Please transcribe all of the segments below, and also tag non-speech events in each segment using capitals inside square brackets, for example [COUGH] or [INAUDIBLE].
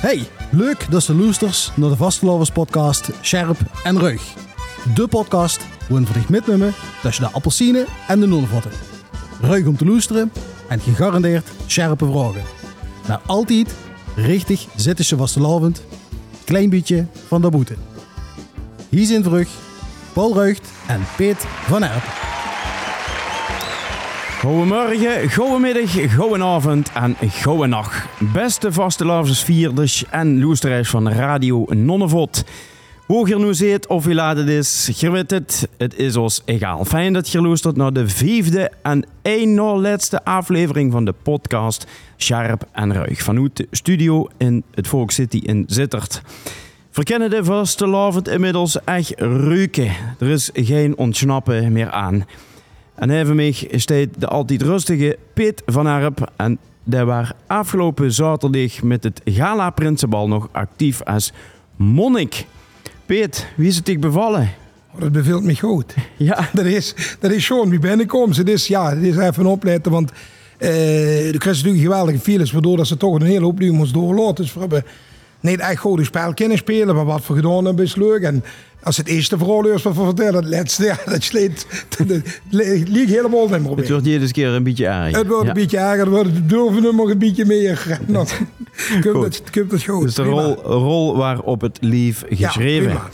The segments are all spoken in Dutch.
Hey, leuk dat ze loesters naar de Vastelovers podcast Scherp en Ruig. De podcast waarin dich mitnemen tussen de appelsine en de nonnevotten. Ruig om te loesteren en gegarandeerd scherpe vragen. Maar altijd richtig zittische vastelovend, klein beetje van de boete. Hier zijn terug Paul Ruigt en Peet van Erpen. Goedemorgen, goedemiddag, goedenavond en goedenacht. Beste vaste vierders en loesterij van Radio Nonnevot. Hoe je nu ziet of je laat het is, je weet het, het is ons egaal. Fijn dat je luistert naar de vijfde en één na laatste aflevering van de podcast Sharp en Ruig. Vanuit de studio in het Volk City in Zittert. Verkennen de vaste lavend inmiddels echt ruiken. Er is geen ontsnappen meer aan. En even mij staat de altijd rustige Piet van Arp. En die was afgelopen zaterdag met het Gala Prinsenbal nog actief als monnik. Piet, wie is het ik bevallen? Oh, dat bevielt me goed. [LAUGHS] Ja. Dat [LAUGHS] is, dat is gewoon wie binnenkomt. Het is, ja, het is even opletten, want uh, de krijgt natuurlijk geweldige files, waardoor dat ze toch een hele hoop nu moest doorlaten. Dus we hebben niet echt goed spel kunnen spelen, maar wat we gedaan hebben is leuk. En als het eerste is wat we vertellen, het laatste, ja, dat sleet, liep helemaal niet meer Het wordt iedere keer een beetje erg. Het wordt ja. een beetje erger, dan wordt de durven nog een beetje meer. [LAUGHS] Dan [LAUGHS] komt het, het goed. Dus de rol, rol waarop het lief geschreven. Ja,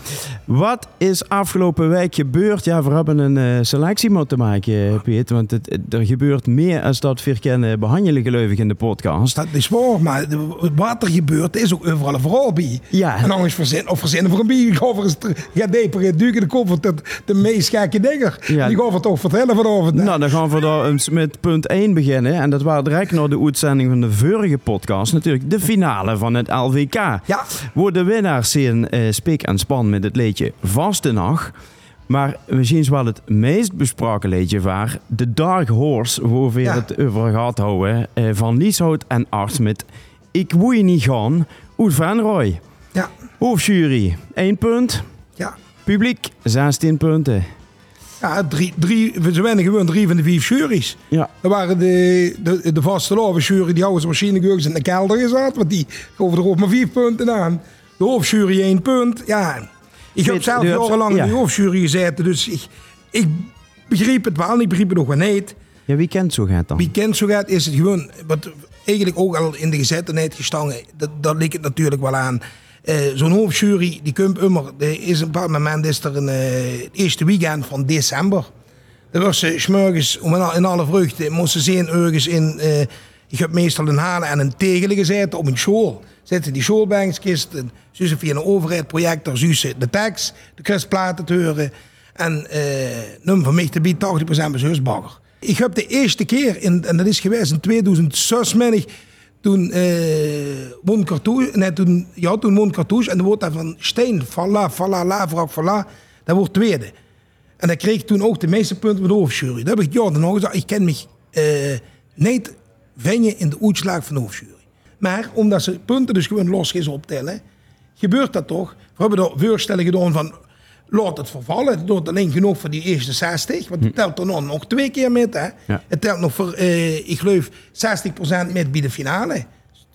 Wat is afgelopen week gebeurd? Ja, we hebben een uh, selectie moeten maken, Piet. Want het, het, er gebeurt meer als dat we kennen behandelen gelukkig in de podcast. Dat is waar, maar wat er gebeurt is ook overal een verhaal bij. Ja. En dan is verzinnen, of verzinnen voor een eens gaat deper duiken de kop dat de meest gekke dingen. Ja. Die gaan we toch vertellen vanavond. Nou, dan gaan we daar met punt 1 beginnen. En dat was direct naar de uitzending van de vorige podcast. Natuurlijk de finale van het LVK. Ja. Waar de winnaars zien uh, spik en span met het liedje Vaste Nacht. Maar misschien is wel het meest besproken liedje waar de Dark Horse, waar we ja. het over gaat houden, uh, van Lieshout en Arts met Ik woei niet gaan, Oet van Roy. Ja. Hoofdjury, 1 punt. Ja. Publiek, 16 punten. Ja, drie, drie, we zijn gewoon drie van de vier juries. Ja. Er waren de, de, de vaste jury, die houden machine in de kelder gezet, want die over er ook maar vier punten aan. De hoofdjury één punt. Ja, ik heb zelf jarenlang ja. in de hoofdjury gezeten, dus ik, ik begreep het wel, ik begreep het nog wel niet. Ja, wie kent zo gaat dan? Wie kent zo gaat is het gewoon, wat eigenlijk ook al in de gezettenheid gestangen, dat, dat ligt het natuurlijk wel aan. Uh, Zo'n hoofdjury, die komt immer, er is een paar moment is er een uh, het eerste weekend van december. Dan was ze om in alle vreugde, moesten ze zien ergens in, uh, ik heb meestal een halen en een tegelen gezeten op een school. Zitten die schoolbankjes, ze via een overheid projector, ze de tekst, de kustplaten te horen. En nummer van mij te bieden 80% bij zusbagger. Ik heb de eerste keer, in, en dat is geweest in 2006, toen uh, won Cartouche, nee, toen, ja, toen won Cartouche en dan wordt hij van Steen, Falla, Falla, Lavrak, Falla, dat wordt tweede. En dat kreeg toen ook de meeste punten met de hoofdjury. Dat heb ik ja, dan nog gezegd, ik ken me uh, niet vinden in de uitslag van de hoofdjury. Maar omdat ze punten dus gewoon los optellen, gebeurt dat toch. We hebben er voorstellen gedaan van, laat het vervallen. Het doet alleen genoeg voor die eerste 60. Want het telt er nog, nog twee keer met. Hè. Ja. Het telt nog voor, uh, ik geloof, 60% met bij de finale.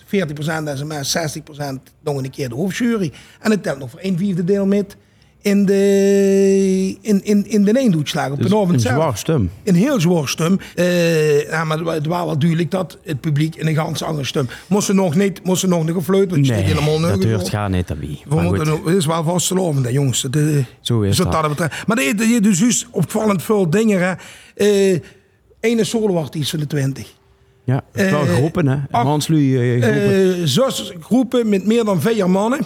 40% dat is maar 60% nog een keer de hoofdjury. En het telt nog voor een vierde deel met in de, in, in, in de. Op dus de avond een zwaar stem. Een heel zwaar stem. Uh, ja, maar het was wel duidelijk dat het publiek in een ganz andere stem. Moesten nog niet, moesten nog niet gefluit. Nee, helemaal dat hoort gaat niet moeten, het is wel vastgelopen, hè, jongens. Dat, uh, Zo is dat. dat. dat maar je hebt dus, dus opvallend veel dingen. Uh, ene solo-artiest van de 20. Ja, wel uh, groepen, hè? Hanslu groepen. Uh, zes groepen met meer dan vier mannen.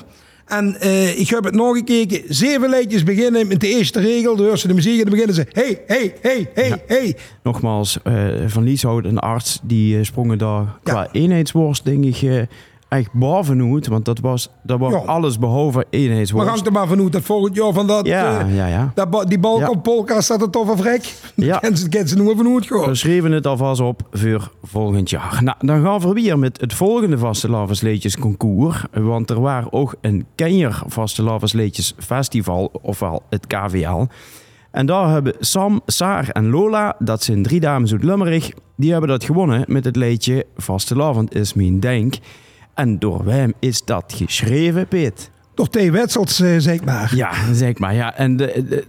En uh, ik heb het nog gekeken. Zeven liedjes beginnen met de eerste regel. Dan ze de muziek en dan beginnen ze... Hey, hey, hey, hey, ja. hey. Nogmaals, uh, Van Lieshout, een arts, die uh, sprongen daar qua eenheidsworst, denk ik... echt bovenhoed, want dat was, dat was ja. alles behalve eenheidsworst. Maar hangt er maar vanuit dat volgend jaar van dat... Ja, ja, ja. Dat, die Balkan-polka staat er toch [LAUGHS] van vrek. Ja. Ken ze, ken ze nog vanuit gewoon. We schreven het alvast op voor volgend jaar. Nou, dan gaan we weer met het volgende Vaste Lavensleetjes concours. Want er waren ook een Kenjer Vaste Lavensleetjes festival, ofwel het KVL. En daar hebben Sam, Saar en Lola, dat zijn drie dames uit Lummerig, die hebben dat gewonnen met het liedje Vaste Lavend is mijn denk. En door wem is dat geschreven, Piet? Door T. Wetsels, eh, zeg maar. Ja, zeg maar. Ja. En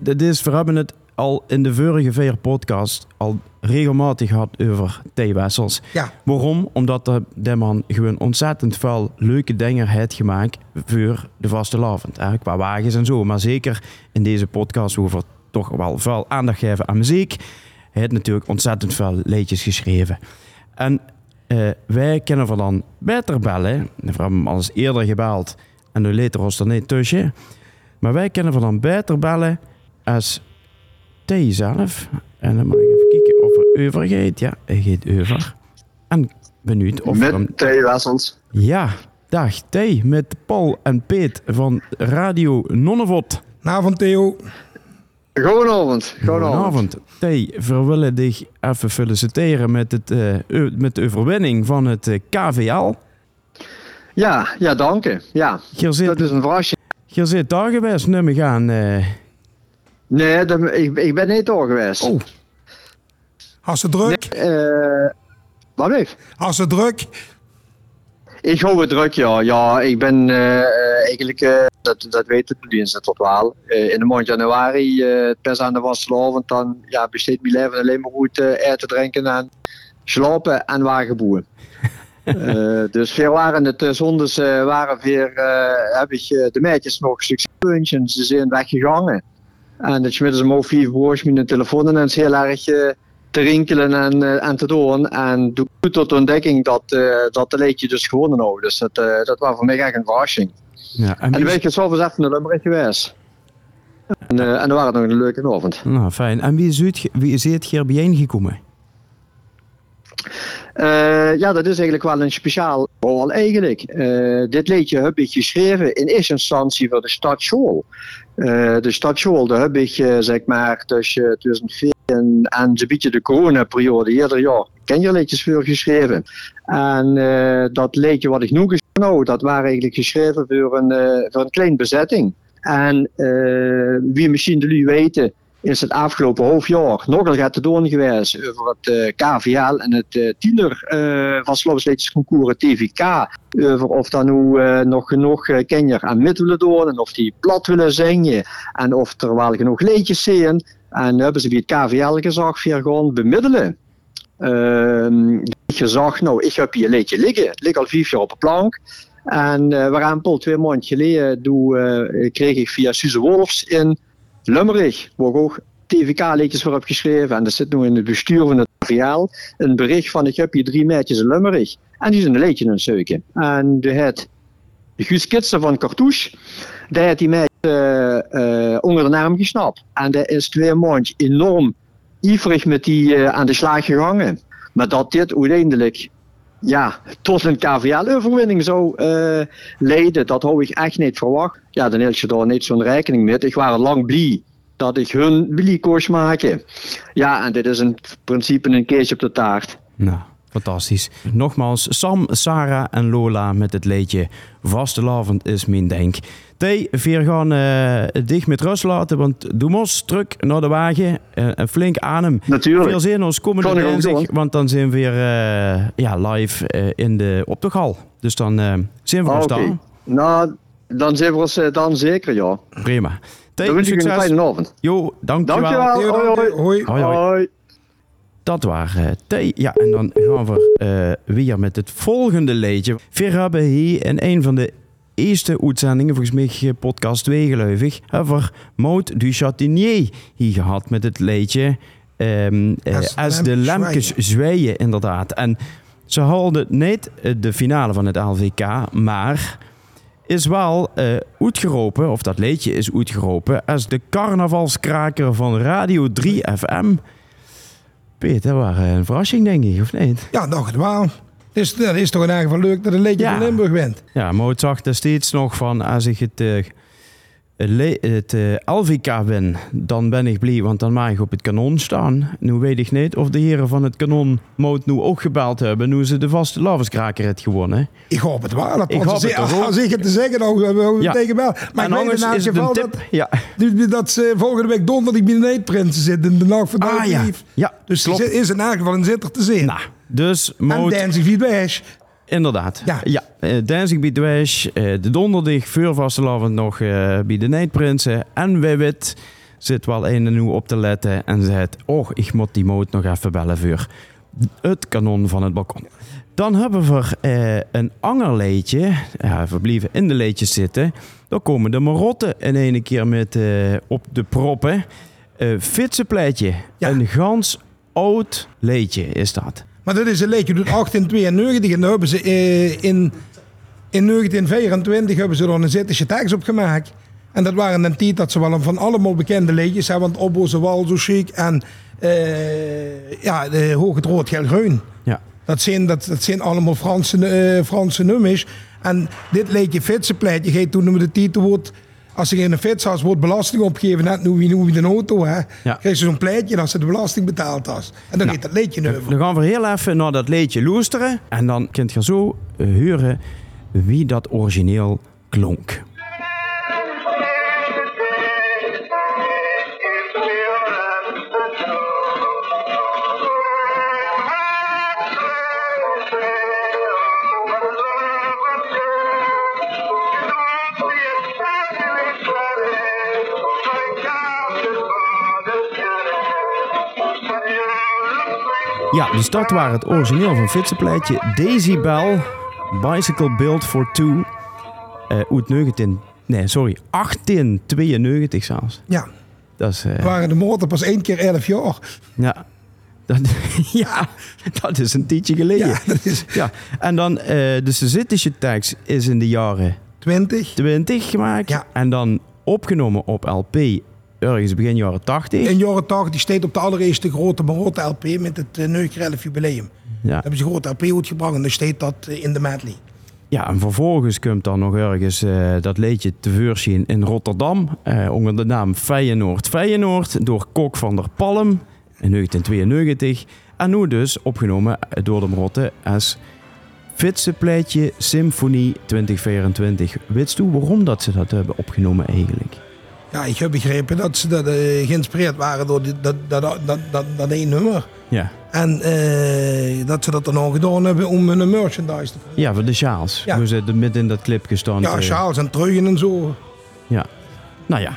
dit is, we hebben het al in de vorige vier podcast al regelmatig gehad over T-wessels. Ja. Waarom? Omdat de, de man gewoon ontzettend veel leuke dingen heeft gemaakt voor de vaste lavend. Hè? Qua wagens en zo. Maar zeker in deze podcast over toch wel veel aandacht geven aan muziek. Hij heeft natuurlijk ontzettend veel liedjes geschreven. En eh, wij kunnen van dan beter bellen. We hebben hem al eens eerder gebeld. En nu later was er niet tussen. Maar wij kunnen van dan beter bellen als T zelf. En dan moet ik even kijken of er over gaat. Ja, hij gaat over. En benieuwd of. Met twee wessels. Ja, dag T met Paul en Peet van Radio Nonnevot. Avond Theo. Goedenavond. Goedenavond. We willen dich even feliciteren met, het, eh, met de overwinning van het eh, KVL. Ja, ja, dank je. Ja, dat is een verrassing. je zit daar geweest, nu we gaan... eh, Nee, dat, ik, ik ben niet door geweest. Oh, Als ze druk. Eh, wat bleef? Als ze druk. Ik hou het druk, ja. Ja, ik ben eh, eh, eigenlijk, eh, dat, dat weten de diensten tot wel. In de maand januari, eh pas aan de vastelavond, dan ja, besteedt mijn leven alleen maar goed eh, eten, drinken en slapen en wagenboeren. [LAUGHS] Eh, dus veel waren het uh, zondags waren weer, heb ik de meisjes nog succespuntjes en ze zijn weggegaan. En het smiddags om half vier broers met een telefoon en dan is heel erg te rinkelen en, eh, en te doen. En doe goed tot de ontdekking dat, eh, dat de leedje dus gewonnen had. Dus dat, eh, dat was voor mij echt een verrassing. ja. En En wie, dan ben ik zelf eens even naar Limburg geweest. En, eh, en dan was het nog een leuke avond. nou, fijn. En wie is, het, wie is het hier bijeengekomen? Eh, ja, dat is eigenlijk wel een speciaal verhaal eigenlijk. Dit liedje heb ik geschreven in eerste instantie voor de stad Eh, de School, daar heb ik zeg maar tussen 2014 en een beetje de coronaperiode ieder jaar kenjerliedjes voor geschreven. En eh, dat liedje wat ik nu geschreven heb, dat waren eigenlijk geschreven voor een, voor een kleine bezetting. En wie misschien jullie weten, is het afgelopen half jaar nogal doen geweest over het eh, KVL en het uh, tiener uh, van TVK. Over of daar nu nog genoeg kenjer aan mid willen doen en of die plat willen zingen en of er wel genoeg leedjes zijn. En hebben ze bij het KVL gezegd, weer gewoon bemiddelen. Uh, gezegd, nou, ik heb hier een leedje liggen. Het ligt al vijf jaar op de plank. En uh, we gaan Paul twee maanden geleden doe, kreeg ik via Suze Wolfs in Lummerig, waar ook TVK-leedjes voor heb geschreven. En dat zit nu in het bestuur van het KVL. Een bericht van, ik heb hier drie meisjes in Lummerig. En die zijn een leedje aan het zoeken. En de het Guus Kitsen van Cartouche, die heeft die meisjes uh, uh, onder de arm gesnapt. En die is twee maanden enorm ivrig met die uh, aan de slag gegangen. Maar dat dit uiteindelijk ja, tot een KVL-overwinning zou uh, leiden, dat hou ik echt niet verwacht. Ja, dan hield je daar niet zo'n rekening mee. Ik was lang blij dat ik hun willy koos maken. Ja, en dit is in principe een keesje op de taart. Nou, fantastisch. Nogmaals, Sam, Sarah en Lola met het liedje Vastelavond is mijn denk. T, vier gaan uh, dicht met rust laten, want doe mos terug naar de wagen. Uh, flink aan hem. Natuurlijk. Veel zin ons komende dinsdag, want dan zijn we weer uh, ja, live in de optochal. Dus dan zijn we oh, er staan. Okay. Nou, dan zijn we ons dan zeker, ja. Prima. T, dan wens ik een fijne avond. Jo, dankjewel. Dankjewel. Hoi, hoi. hoi, hoi. hoi. Dat waren T. Ja, en dan gaan we uh, weer met het volgende liedje. We hebben hier in een van de eerste uitzendingen, volgens mij podcast 2 geloof ik, over Maud du Chatinier hier gehad met het liedje um, uh, Als, als de lampjes zwijgen, inderdaad. En ze haalden niet de finale van het LVK, maar is wel uh, uitgeroepen, of dat liedje is uitgeropen, als de carnavalskraker van Radio 3 FM. Peter, dat was een verrassing, denk ik, of niet? Ja, nog wel. Het is, dat is toch in ieder geval leuk dat een liedje ja. van Limburg wint. Ja, maar het zag er steeds nog van, als ik het, uh, het uh, LVK win, dan ben ik blij, want dan mag ik op het kanon staan. Nu weet ik niet of de heren van het kanon Moot nu ook gebeld hebben, nu ze de vaste lavenskraker heeft gewonnen. Ik hoop het wel. Dat ik hoop het als, als ik het te zeggen, we ja. tegen wel. Maar en ik weet in is geval tip. dat, ja. dat ze volgende week donderdag bij de Eetprinsen zit in de nacht van de ah, ja. ja. Dus klopt. is in ieder geval een zitter te zien. Nou, dus Moot... En Dancing Feet Bash. Inderdaad. Ja. ja eh, Dancing Dwesh, eh, de donderdag, voor vastelavond nog eh, bij de Nijtprinsen. En Wiwit zit wel een en nu op te letten en zegt... Oh, ik moet die moot nog even bellen voor het kanon van het balkon. Dan hebben we eh, een angerleedje. Ja, we blijven in de leedjes zitten. Dan komen de marotten in ene keer met op de proppen. Fitsenpleitje. Ja. Een gans oud leedje is dat. Maar dat is een leedje uit 1892 en daar hebben ze eh, in, in 1924 hebben ze er een Zittische tekst op gemaakt. En dat waren een tijd dat ze wel een van allemaal bekende liedjes hebben. Want Obboze Wal, zo chic en eh, ja, de Hoge Rood, Geel, Groen. Ja. Dat zijn, dat, dat zijn allemaal Franse, eh, Franse nummers. En dit leedje Fitsenpleitje geeft toen de titel wordt... Als ze geen fietsas wordt belasting opgegeven, net nu wie nu de auto, hè, Ja. krijg ze zo'n pleitje als ze de belasting betaald has. En dan Nou, heet dat leedje over. Dan gaan we heel even naar dat leedje loesteren. En dan kunt je zo horen wie dat origineel klonk. Ja, dus dat waren het origineel van Fitsenpleitje. Daisy Bell, Bicycle Built for Two. eh uit 19... Nee, sorry, 1892 zelfs. Ja, Dat is... eh, waren de motor pas één keer 11 jaar. ja. Dat, [LAUGHS] ja, dat is een tijdje geleden. Ja, Ja. dat is En dan, eh de Sezittische tekst is in de jaren 20. 20 gemaakt. Ja. En dan opgenomen op LP ergens begin jaren 80. In jaren 80 die steed op de allereerste grote Marotte LP met het uh, 11 jubileum. Ja. hebben ze een grote LP uitgebracht en dan steed dat eh, in de medley. Ja, en vervolgens komt dan nog ergens eh, dat leedje te in Rotterdam. onder de naam Feyenoord Feyenoord door Kok van der Palm in 1992. En nu dus opgenomen door de Rotte als Fitsenpleitje Symfonie 2024. Weet u waarom dat ze dat hebben opgenomen eigenlijk? Ja, ik heb begrepen dat ze dat, eh, geïnspireerd waren door die, dat, dat, dat, dat, dat één nummer. Ja, En eh, dat ze dat dan al gedaan hebben om een merchandise te ja voor de sjaals. Ja. Hoe ze er midden in dat clip gestaan. Ja, sjaals en truien en zo. Ja. Nou ja.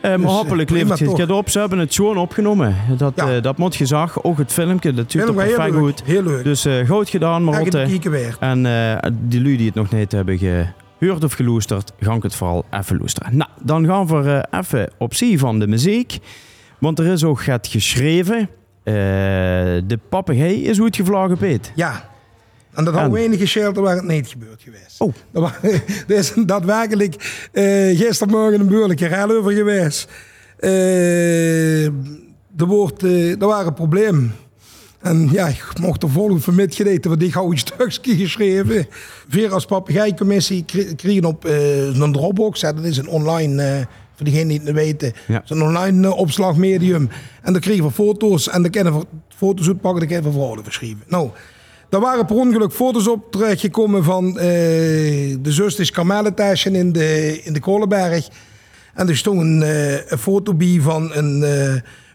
Eh, maar Dus, eh, hopelijk levert het toch. het op. Ze hebben het gewoon opgenomen. Dat, Ja. dat moet je zag. Ook het filmpje, dat heel perfect leuk. goed. Heel leuk. Dus eh goed gedaan, Marotte. En eh, die lui die het nog niet hebben gehoord of geloesterd, gaan ik het vooral even loesteren. Nou, dan gaan we eh, even op zie van de muziek. Want er is ook het geschreven. eh, de papegaai is uitgevlogen, Peet. Ja. En dat En? hadden we enige shelter waar het niet gebeurd geweest. Oh. [LAUGHS] Er, is daadwerkelijk eh gistermorgen een beurlijke rel over geweest. Eh, er, wordt, er waren problemen. En ja, ik mocht er volgend van mitgedeten, want ik hou een stukje geschreven. Weer als papegaaicommissie kregen op eh, zo'n Dropbox. Hè, dat is een online, eh, voor diegenen die het niet weten, Ja. zo'n online eh, opslagmedium. En dan kregen we foto's en dan kunnen we foto's uitpakken, dan kunnen we verhalen verschrijven. Nou, daar waren per ongeluk foto's op terechtgekomen van de zusters Karmelentaschen in de, in de Kolenberg. En er stond een, een foto bij van een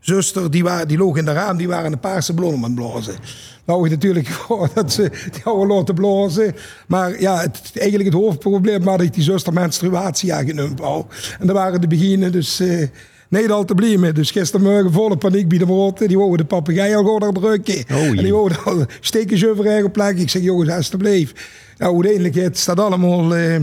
zuster, die, waren, die loog in de raam, die waren een paarse bloem aan het blazen. Nou, ik natuurlijk [LAUGHS] gewoon dat ze die hadden laten blazen. Maar ja, het, eigenlijk het hoofdprobleem was dat die zuster menstruatie aangenomen wou. En daar waren de beginnen, dus eh niet al te blij mee. Dus gistermorgen volle paniek bij de motor. Die wouden de papegaai al gewoon drukken. Oh, en die wouden al steken eigen plek. Ik zeg, jongens, alsjeblieft. Nou, uiteindelijk, het staat allemaal... eh,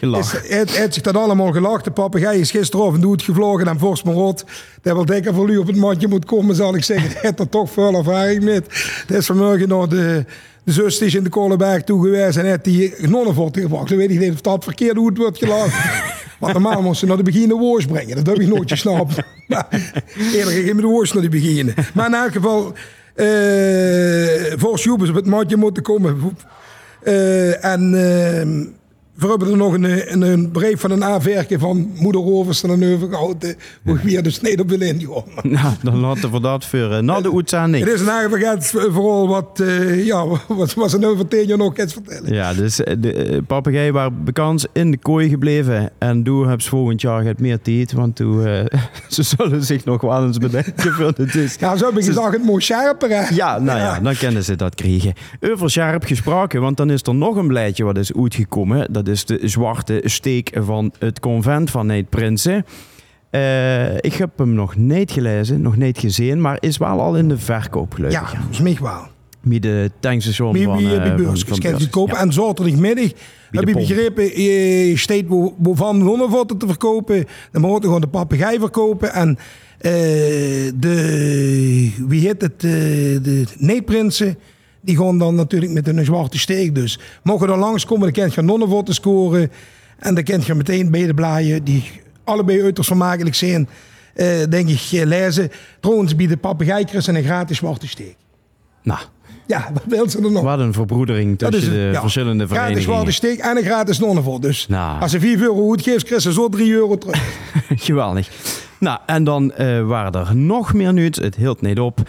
Is- Het heeft zich dat allemaal gelacht. De papegaai is gisteravond doet gevlogen en Vos maar rot. Dat wel dikker voor u op het matje moet komen, zal ik zeggen. [LAUGHS] Hij heeft er toch veel ervaring met. Dat is vanmorgen naar de, de zus die is in de Kolenberg toe geweest en heeft die nonnenvort gebracht. Dan weet ik niet of dat verkeerd hoe het wordt gelachen. [LAUGHS] Want normaal moest ze naar de beginnen woors brengen. Dat heb ik nooit gesnapt. [LAUGHS] Maar eerder ging met de woors naar de beginnen. Maar in elk geval, Vos Joebes op het matje moeten komen. Eh, en... ehm, We hebben er nog een, een, een brief van een aanwerker van moeder Rovers en een overgehouden. Hoe ik weer de [LAUGHS] snede op wil ingaan. [LAUGHS] Nou, dan laten we dat voor na de uitzending. Het is een aangevergend vooral wat, uh, ja, [LAUGHS] wat was er over jaar nog eens vertellen. Ja, dus de papegaaien waren bekend in de kooi gebleven. En toen hebben ze volgend jaar het meer tijd, want toen, uh, ze zullen zich nog wel eens bedenken. Voor het is. Ja, zo heb ik gezegd, het moet scherper. Hè? Ja, nou ja, ja, dan kennen ze dat krijgen. Over scherp gesproken, want dan is er nog een blijtje wat is uitgekomen. Dat is de zwarte steek van het convent van Neet Prinsen. Uh, ik heb hem nog niet gelezen, nog niet gezien, maar is wel al in de verkoop gelukkig. Ja, volgens wel. Bij de tankstation van, uh, bij beurs. beurs. kopen. En zaterdagmiddag heb je begrepen, je steekt van hondenvotten te verkopen. Dan moet je gewoon de papegaai verkopen. En uh, de, wie heet het, uh, de neeprinsen, die gaan dan natuurlijk met een zwarte steek. Dus mogen er langskomen, dan kent je nonnenvotten scoren. En dan kent je meteen beide bladen, die allebei uiterst vermakelijk zijn. Uh, denk ik, lezen. Trouwens, bij de papegaaikers een gratis zwarte steek. Nou, ja, wat wil ze er nog? Wat een verbroedering tussen de ja, verschillende verenigingen. Gratis zwarte steek en een gratis nonnenvol. Dus nou. als ze 4 euro uitgeeft, krijgen ze zo 3 euro terug. [LAUGHS] Geweldig. Nou, en dan uh, waren er nog meer nieuws. Het hield niet op.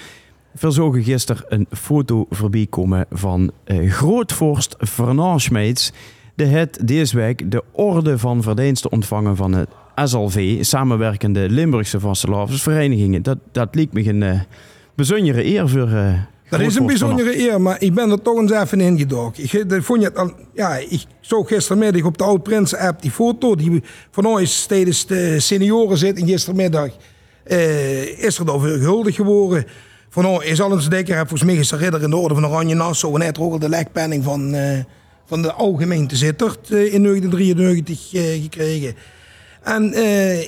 Verzogen gisteren een foto voorbij komen van uh, grootvorst Fernand Schmeets. De het deze week de orde van verdiensten ontvangen van het SLV, samenwerkende Limburgse vastelavondsverenigingen. Dat, dat liep me een uh, bijzondere eer voor. Uh, dat is een bijzondere eer, maar ik ben er toch eens even ingedoken. Ik, dat vond je al, ja, ik zag gistermiddag op de Oud Prins app die foto die van ons tijdens de senioren zit. En gistermiddag uh, is er dan gehuldigd geworden. Van oh, is al eens dikker, heb volgens mij is de ridder in de orde van Oranje Nassau. En hij ook al de lekpenning van, uh, van de algemeente Zittert uh, in 1993 uh, gekregen. En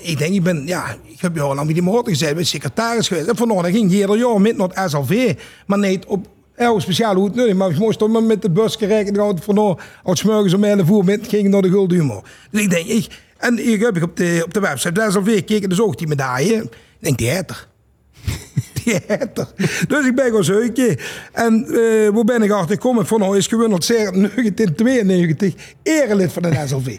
ik denk, ik ben, ja, ik heb al lang bij die motor gezeten, ben secretaris geweest. En vandaag ging ieder jaar met naar het SLV, maar niet op elke speciale hoed Maar ik moest maar met de bus gerekend gaan vandaag als morgens om 11 uur met ging naar de Gulden. Dus ik denk, ik, en ik heb ik op de, op de website van SLV gekeken, dus ook die medaille. Ik denk, die heeft er. Die heeft er. Dus ik ben gaan zoeken. En uh, hoe ben ik achter gekomen? Van nou is gewonnen 1992 erelid van de [LAUGHS] SLV.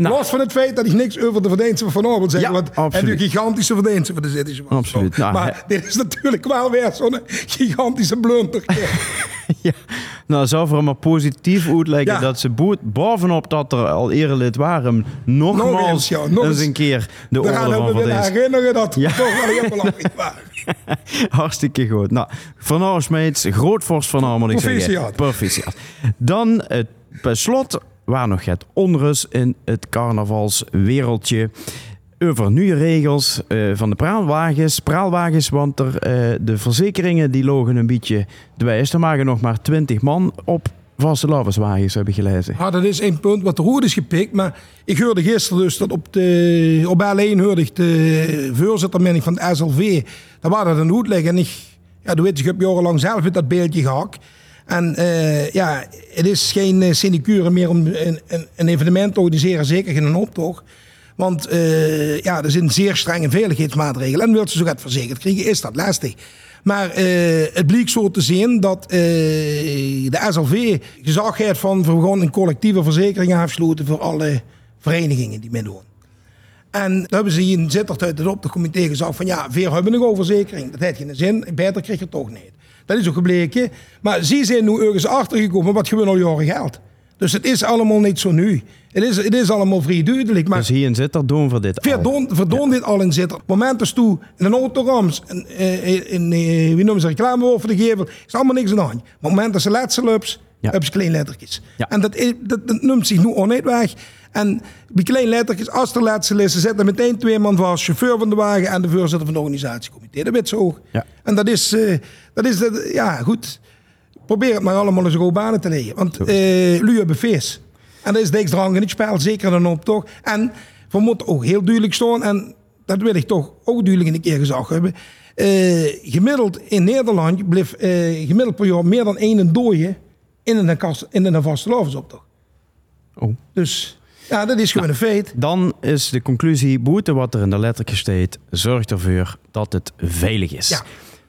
Nou. Los van het feit dat ik niks over de verdiensten van Van wil zeggen. Ja, want hij heeft gigantische verdiensten voor de Zittische Absoluut. Nou, maar dit is natuurlijk wel weer zo'n gigantische blunder. [LAUGHS] ja. Nou, zou voor hem maar positief uitleggen ja. dat ze bovenop dat er al erelid waren, nogmaals nog eens, ja, nog eens een keer de orde van verdiensten. We herinneren dat ja. toch wel heel belangrijk waren. [LAUGHS] Hartstikke goed. Nou, Van Arsmeets, grootvorst van Aar, moet ik zeggen. Proficiat. Dan het per slot waar nog het onrust in het carnavalswereldje. Over nieuwe regels uh, van de praalwagens, praalwagens, want er, uh, de verzekeringen die logen een beetje dwijs. Er mogen nog maar 20 man op vaste lavenswagens, heb ik gelezen. Ja, dat is een punt wat de roer is gepikt, maar ik hoorde gisteren dus dat op de op alleen hoorde ik de voorzitter van het SLV, daar waren dat een uitleg en ik, ja, weet je, ik heb jarenlang zelf met dat beeldje gehakt. En uh, ja, het is geen uh, sinecure meer om een, een, een, evenement te organiseren, zeker geen optocht. Want uh, ja, er zijn zeer strenge veiligheidsmaatregelen. En wil ze zo gaat verzekerd krijgen, is dat lastig. Maar het bleek zo te zien dat de SLV gezag van gaan een collectieve verzekering afsluiten voor alle verenigingen die meedoen. En dan hebben ze hier in Zittert uit het optochtcomité gezegd van ja, veel hebben nog over verzekering. Dat heeft geen zin, beter krijg je toch niet. Dat is ook gebleken. Maar ze zijn nu ergens achtergekomen wat gewoon al jaren geldt. Dus het is allemaal niet zo nu. Het is, het is allemaal vrij duidelijk. Maar dus hier in Zitter doen we dit al? Verdoon ja. dit al in Zitter. Op het moment dat toe in een autorams, in, in, in, in, wie noemen ze reclame over de gevel, is allemaal niks aan de hand. Op moment loops, ja. hebben ze klein lettertjes. Ja. En dat, dat, dat noemt zich nu niet weg. En die klein lettertjes, als er letsel is, ze zetten meteen twee man vast, chauffeur van de wagen en de voorzitter van het organisatiecomité. Dat weet ze ook. Ja. En dat is, uh, dat is ja goed. Probeer het maar allemaal eens op banen te leggen. Want uh, lu hebben feest. En dat is niks drang in het spel, zeker dan op toch. En we moeten ook heel duidelijk staan, en dat wil ik toch ook duidelijk een keer gezegd hebben. Uh, gemiddeld in Nederland bleef uh, gemiddeld per jaar meer dan één dooie in een, kast, in een vaste lavensoptocht. Oh. Dus ja, dat is gewoon nou, een feit. Dan is de conclusie, boete wat er in de lettertje staat, zorgt ervoor dat het veilig is. Ja.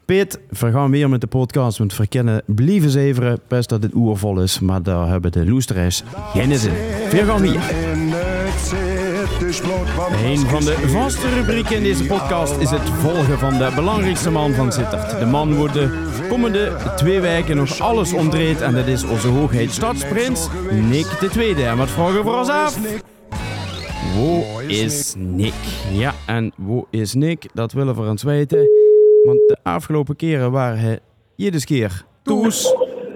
Peet, we gaan weer met de podcast, want we kennen blijven zeveren, best dat het oer vol is, maar daar hebben de loesteraars geen zin. We gaan hier. Een van de vaste rubrieken in deze podcast is het volgen van de belangrijkste man van Sittert. De man wordt de komende twee weken nog alles ontdreed en dat is onze hoogheid stadsprins Nick de Tweede. En wat vragen we ons af? Wo is Nick? Ja, en wo is Nick? Dat willen we eens weten. Want de afgelopen keren waren hij iedere keer toes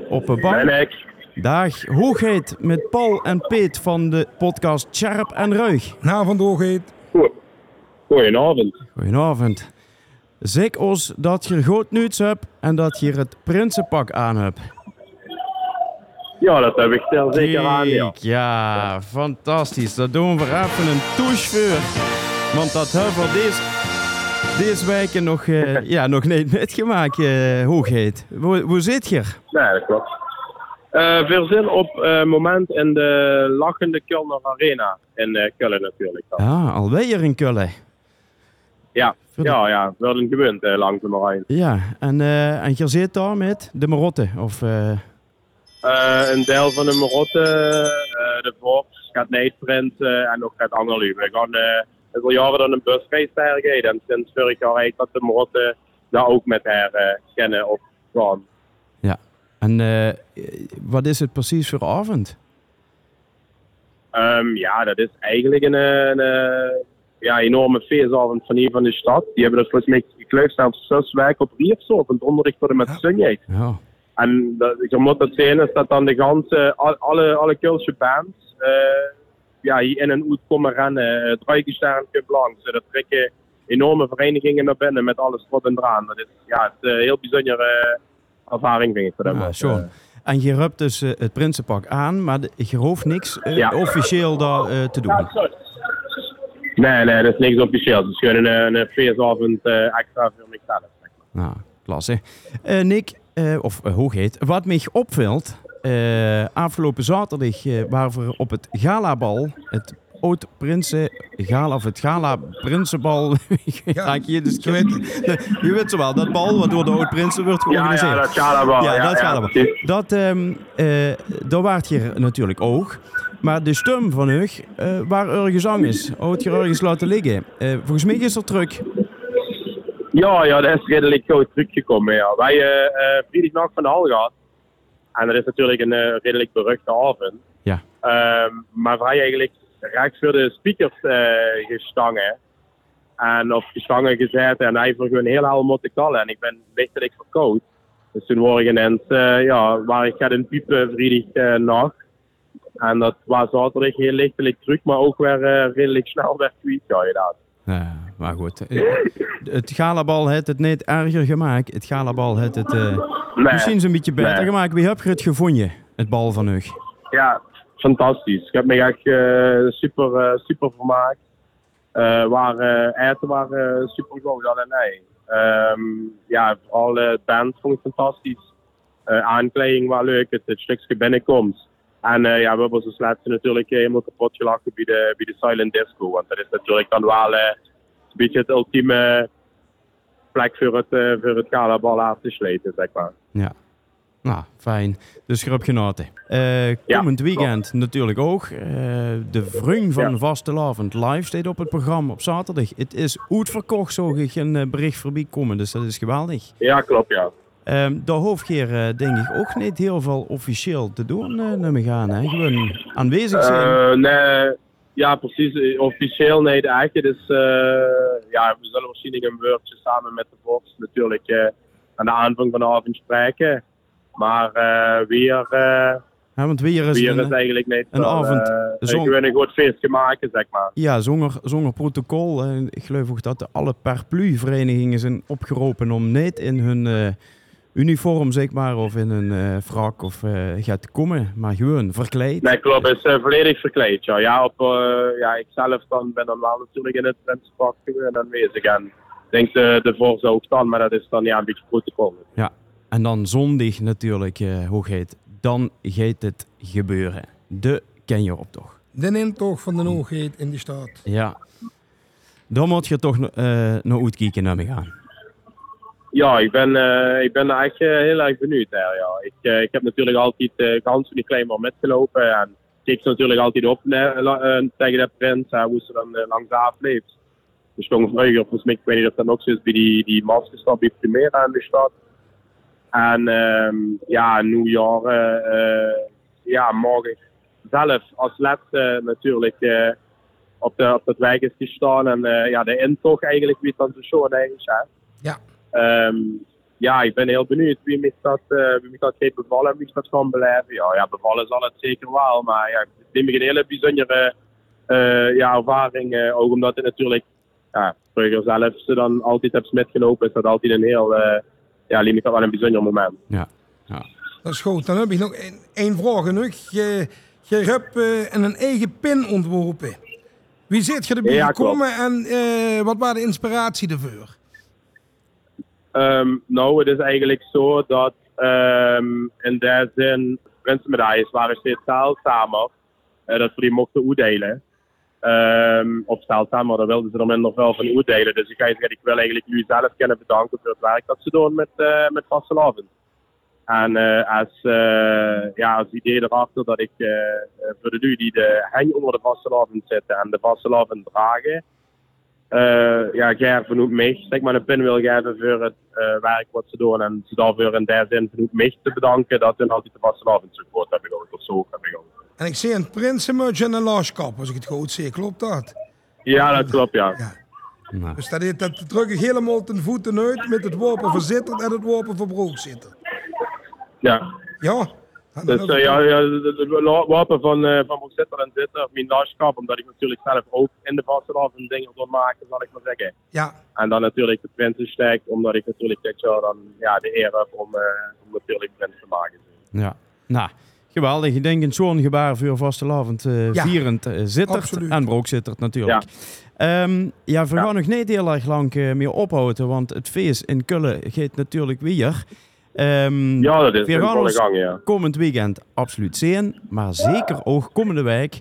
op een bank. Dag, hoogheid met Paul en Peet van de podcast Sharp en Ruig. Na van doorgeet. Goed. Goedenavond. Goedenavond. Zeg ons dat je goed nieuws hebt en dat je het prinsenpak aan hebt. Ja, dat heb ik stel zeker aan, ja. Kijk, ja, fantastisch. Dat doen we even een touche voor. Want dat hebben we deze, deze weken nog, eh, [LAUGHS] ja, nog niet metgemaakt, eh, hoogheid. Hoe, hoe zit je? er? Nee, dat klopt. Eh veel zin op eh moment in de lachende Kulner Arena in Kullen natuurlijk. dan. Ah, alweer in Kullen. Ja, ja, ja. We hadden gewend langs de Marijn. Ja, en, en je zit daar met de Marotte? Of, een deel van de Marotte, eh, de Vox, gaat Nijsprint en nog het Angerlu. We gaan het al jaren dan een busreis daar. En sinds vorig jaar eigenlijk dat de Marotte daar ook met haar kennen of gaan. Ja. En eh, wat is het precies voor avond? Ehm, ja, dat is eigenlijk een, een, eh, ja, enorme feestavond van hier van de stad. Die hebben dat volgens mij gekleurd op zes weken op Riefso, op een donderdag tot en met zondag. Ja. En dat, ik moet dat zijn is dat dan de ganse, al- alle, alle Kulsche bands eh, ja, hier in en uit komen rennen. Het Rijkenstaan Cup langs. Er trekken enorme verenigingen naar binnen met alles wat en draan. Dat is ja, het heel bijzondere ervaring, vind ik. Voor dat Ja, moment. zo. En je hebt dus eh, het prinsenpak aan, maar de- je hoeft niks eh, Ja. officieel daar eh, te doen. Nee, nee, dat is niks officieels. Het is gewoon een, een feestavond eh, extra voor mezelf. zeg maar. Nou, klasse. Eh Nick, eh, of uh, hoogheid, wat mij opvalt, eh, afgelopen zaterdag eh, waren we op het galabal, het Oud Prinsen Gala, of het Gala Prinsenbal. [LAUGHS] ja, je, dus, je weet- je weet zo wel, dat bal wat door de Oud Prinsen wordt georganiseerd. ja, dat gaat wel. Ja, dat wel. Dat, eh daar waart je natuurlijk ook. Maar de stem van u, eh, waar er gezang is, had je ergens laten liggen. Eh, volgens mij is er terug. Ja, ja, dat is redelijk goed teruggekomen. Ja. Wij hebben uh, vrijdagnacht van de hal gehad. En dat is natuurlijk een redelijk beruchte avond. Ja. Ehm, maar wij eigenlijk rechts voor de speakers eh, gestangen. En op gestangen gezet en hij voor gewoon heel hel moeten kallen. En ik ben lichtelijk verkoud. Dus toen word ik ineens, eh, ja, waar ik ga een piepen vrijdag eh, nacht. En dat was zaterdag heel lichtelijk terug, maar ook weer redelijk snel kwijt, ja, inderdaad. Ja, maar goed. Het galabal heeft het niet erger gemaakt. Het galabal heeft het eh, Nee. misschien een beetje beter Nee. gemaakt. Wie heb je het gevonden, het bal van u? Ja, fantastisch. Ik heb me echt eh, super, eh, super vermaakt. Waar eh eten waren super goed, en nee. Ehm, ja, vooral het band vond ik fantastisch. Aankleding was leuk, het, stukje binnenkomst. En ja, we hebben ons laatste natuurlijk helemaal kapot gelachen bij de, bij de Silent Disco. Want dat is natuurlijk dan wel een beetje het ultieme plek voor het, voor het galabal af te sleten, zeg maar. Ja. Nou, fijn. Dus je hebt genoten. Eh, Ja, komend weekend natuurlijk ook. Eh, de Vrung van Ja. Vastelavond live staat op het programma op zaterdag. Het is uitverkocht, zo ik een eh, bericht voorbij komen. Dus dat is geweldig. Ja, klopt, ja. Ehm daar hoef je eh, denk ik ook niet heel veel officieel te doen, naar me gaan. Hè? Gewoon aanwezig zijn. Nee, ja, precies. Officieel nee, de eigen. Dus ja, we zullen waarschijnlijk een woordje samen met de Vox natuurlijk aan de aanvang van de avond spreken. Maar eh weer, eh Ja, want weer is weer een, is eigenlijk niet een avond eh, Ik wil een goed feestje maken, zeg maar. ja, zonder, zonder protocol. Ik geloof ook dat alle paraplu-verenigingen zijn opgeroepen om niet in hun uniform, zeg maar, of in een eh frak of gaat komen, maar gewoon verkleed. Nee, klopt. Het is volledig verkleed. Ja, ja, op, ja ik zelf dan ben dan wel natuurlijk in het Prinsenpak en aanwezig. En ik denk de, de ook dan, maar dat is dan ja, een beetje protocol. Ja, en dan zondag natuurlijk, eh hoogheid. Dan gaat het gebeuren. De ken je op toch? De intocht van de hoogheid in de stad. Ja. Dan moet je toch eh naar uitkijken naar me gaan. Ja, ik ben, eh, ik ben echt heel erg benieuwd. Hè, ja. ik, ik heb natuurlijk altijd uh, kans van die klein maar metgelopen. En keek ze natuurlijk altijd op eh, tegen de prins, hoe ze dan uh, langs afleef. Dus toen vroeger, volgens mij, ik weet niet of dat nog zo is, bij die, die masterstap bij Primera in de stad. En ehm, ja, nieuwjaar, uh, ja, morgen zelf als laatste natuurlijk uh, op, de, op het wijk is gestaan. En uh, ja, de intocht eigenlijk, wie het dan zo show is. Hè. Ja. Um, ja, ik ben heel benieuwd wie mij dat, uh, wie mij dat gaat bevallen, wie dat kan beleven. Ja, ja, bevallen zal het zeker wel, maar ja, het neem ik een hele bijzondere ja, ervaring. ook omdat het natuurlijk, ja, vroeger zelf ze dan altijd heb metgelopen, is dat altijd een heel ja, liep dat wel een bijzonder moment. Ja. ja. Dat is goed. Dan heb ik nog één, vraag. Nog. Je, je hebt uh, een eigen pin ontworpen. Wie zit je erbij Ja, gekomen en uh, wat was de inspiratie ervoor? Um, nou, het is eigenlijk zo dat um, in deze zin prinsenmedailles waren steeds zeldzamer. Uh, dat we die mochten uitdelen. Um, of zeldzamer, daar wilden ze er wel van uitdelen. Dus ik, ik wil eigenlijk jullie zelf kunnen bedanken voor het werk dat ze doen met, uh, met vastelavond. En uh, als, uh, ja, als idee erachter dat ik voor de nu die de hang onder de vastelavond zitten en de vastelavond dragen, ja, Ger vernoemt mij, zeg maar, een pin wil geven voor het werk wat ze doen. En ze daarvoor in der zin vernoemt mij te bedanken dat hun altijd de vastelavond support hebben gehad. Of zo hebben. En ik zie een prinsenmutje en een laaskap, als ik het goed zie. Klopt dat? Ja, dat klopt, ja. ja. Nou. Dus dat, is, dat druk ik helemaal ten voeten uit met het wapen voor zitter en het wapen voor broekzitter. Ja. Ja. Dus uh, ja, ja, het wapen van, uh, van broekzitter en zitter, of mijn laaskap, omdat ik natuurlijk zelf ook in de vastelavond dingen wil maken, zal ik maar zeggen. Ja. En dan natuurlijk de Prinsenstek, omdat ik natuurlijk dit jaar dan ja, de eer heb om, uh, om natuurlijk prins te maken. Ja. Nou. Geweldig. Ik denk een zo'n gebaar voor vastelavond uh, ja, vierend uh, zittert absoluut. en broek zittert natuurlijk. Ja, um, ja we Ja. gaan nog niet heel erg lang uh, meer ophouden, want het feest in Kullen gaat natuurlijk weer. Um, Ja, dat is we in gaan ons gang, ja. komend weekend absoluut zien, maar zeker ook komende week.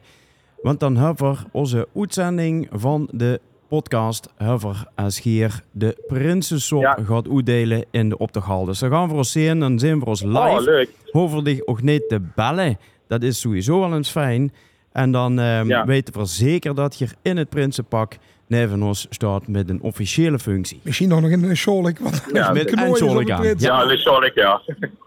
Want dan hebben we onze uitzending van de podcast Hover als hier de Prinsensop Ja. gaat uitdelen in de optochal. Dus dan gaan we ons zien, dan zien we ons live. Oh, leuk. Hoeven dich ook niet te bellen. Dat is sowieso wel eens fijn. En dan ehm, Ja. weten we zeker dat je in het Prinsenpak neven ons staat met een officiële functie. Misschien nog in een scholik. Wat Ja, met een scholik de aan. Ja, zal ik, ja.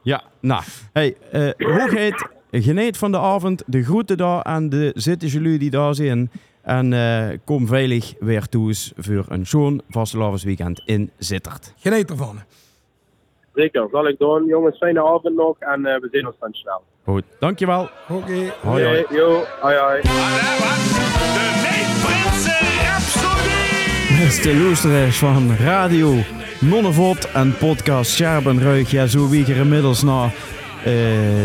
Ja, nou, hey, eh hoe gaat Geniet van de avond, de groeten daar aan de zitten jullie die daar zijn. En eh, kom veilig weer toe voor een zo'n vastelavondsweekend in Zittert. Geniet ervan. Zeker, zal ik doen. Jongens, fijne avond nog en uh, we zien ons dan snel. Goed, dankjewel. Oké. Okay. Hoi, hoi. Yo, hoi, hoi. De Rhapsody! Beste luisteraars van Radio Nonnevot en podcast Scherbenruig. Ja, zo wie er inmiddels na uh,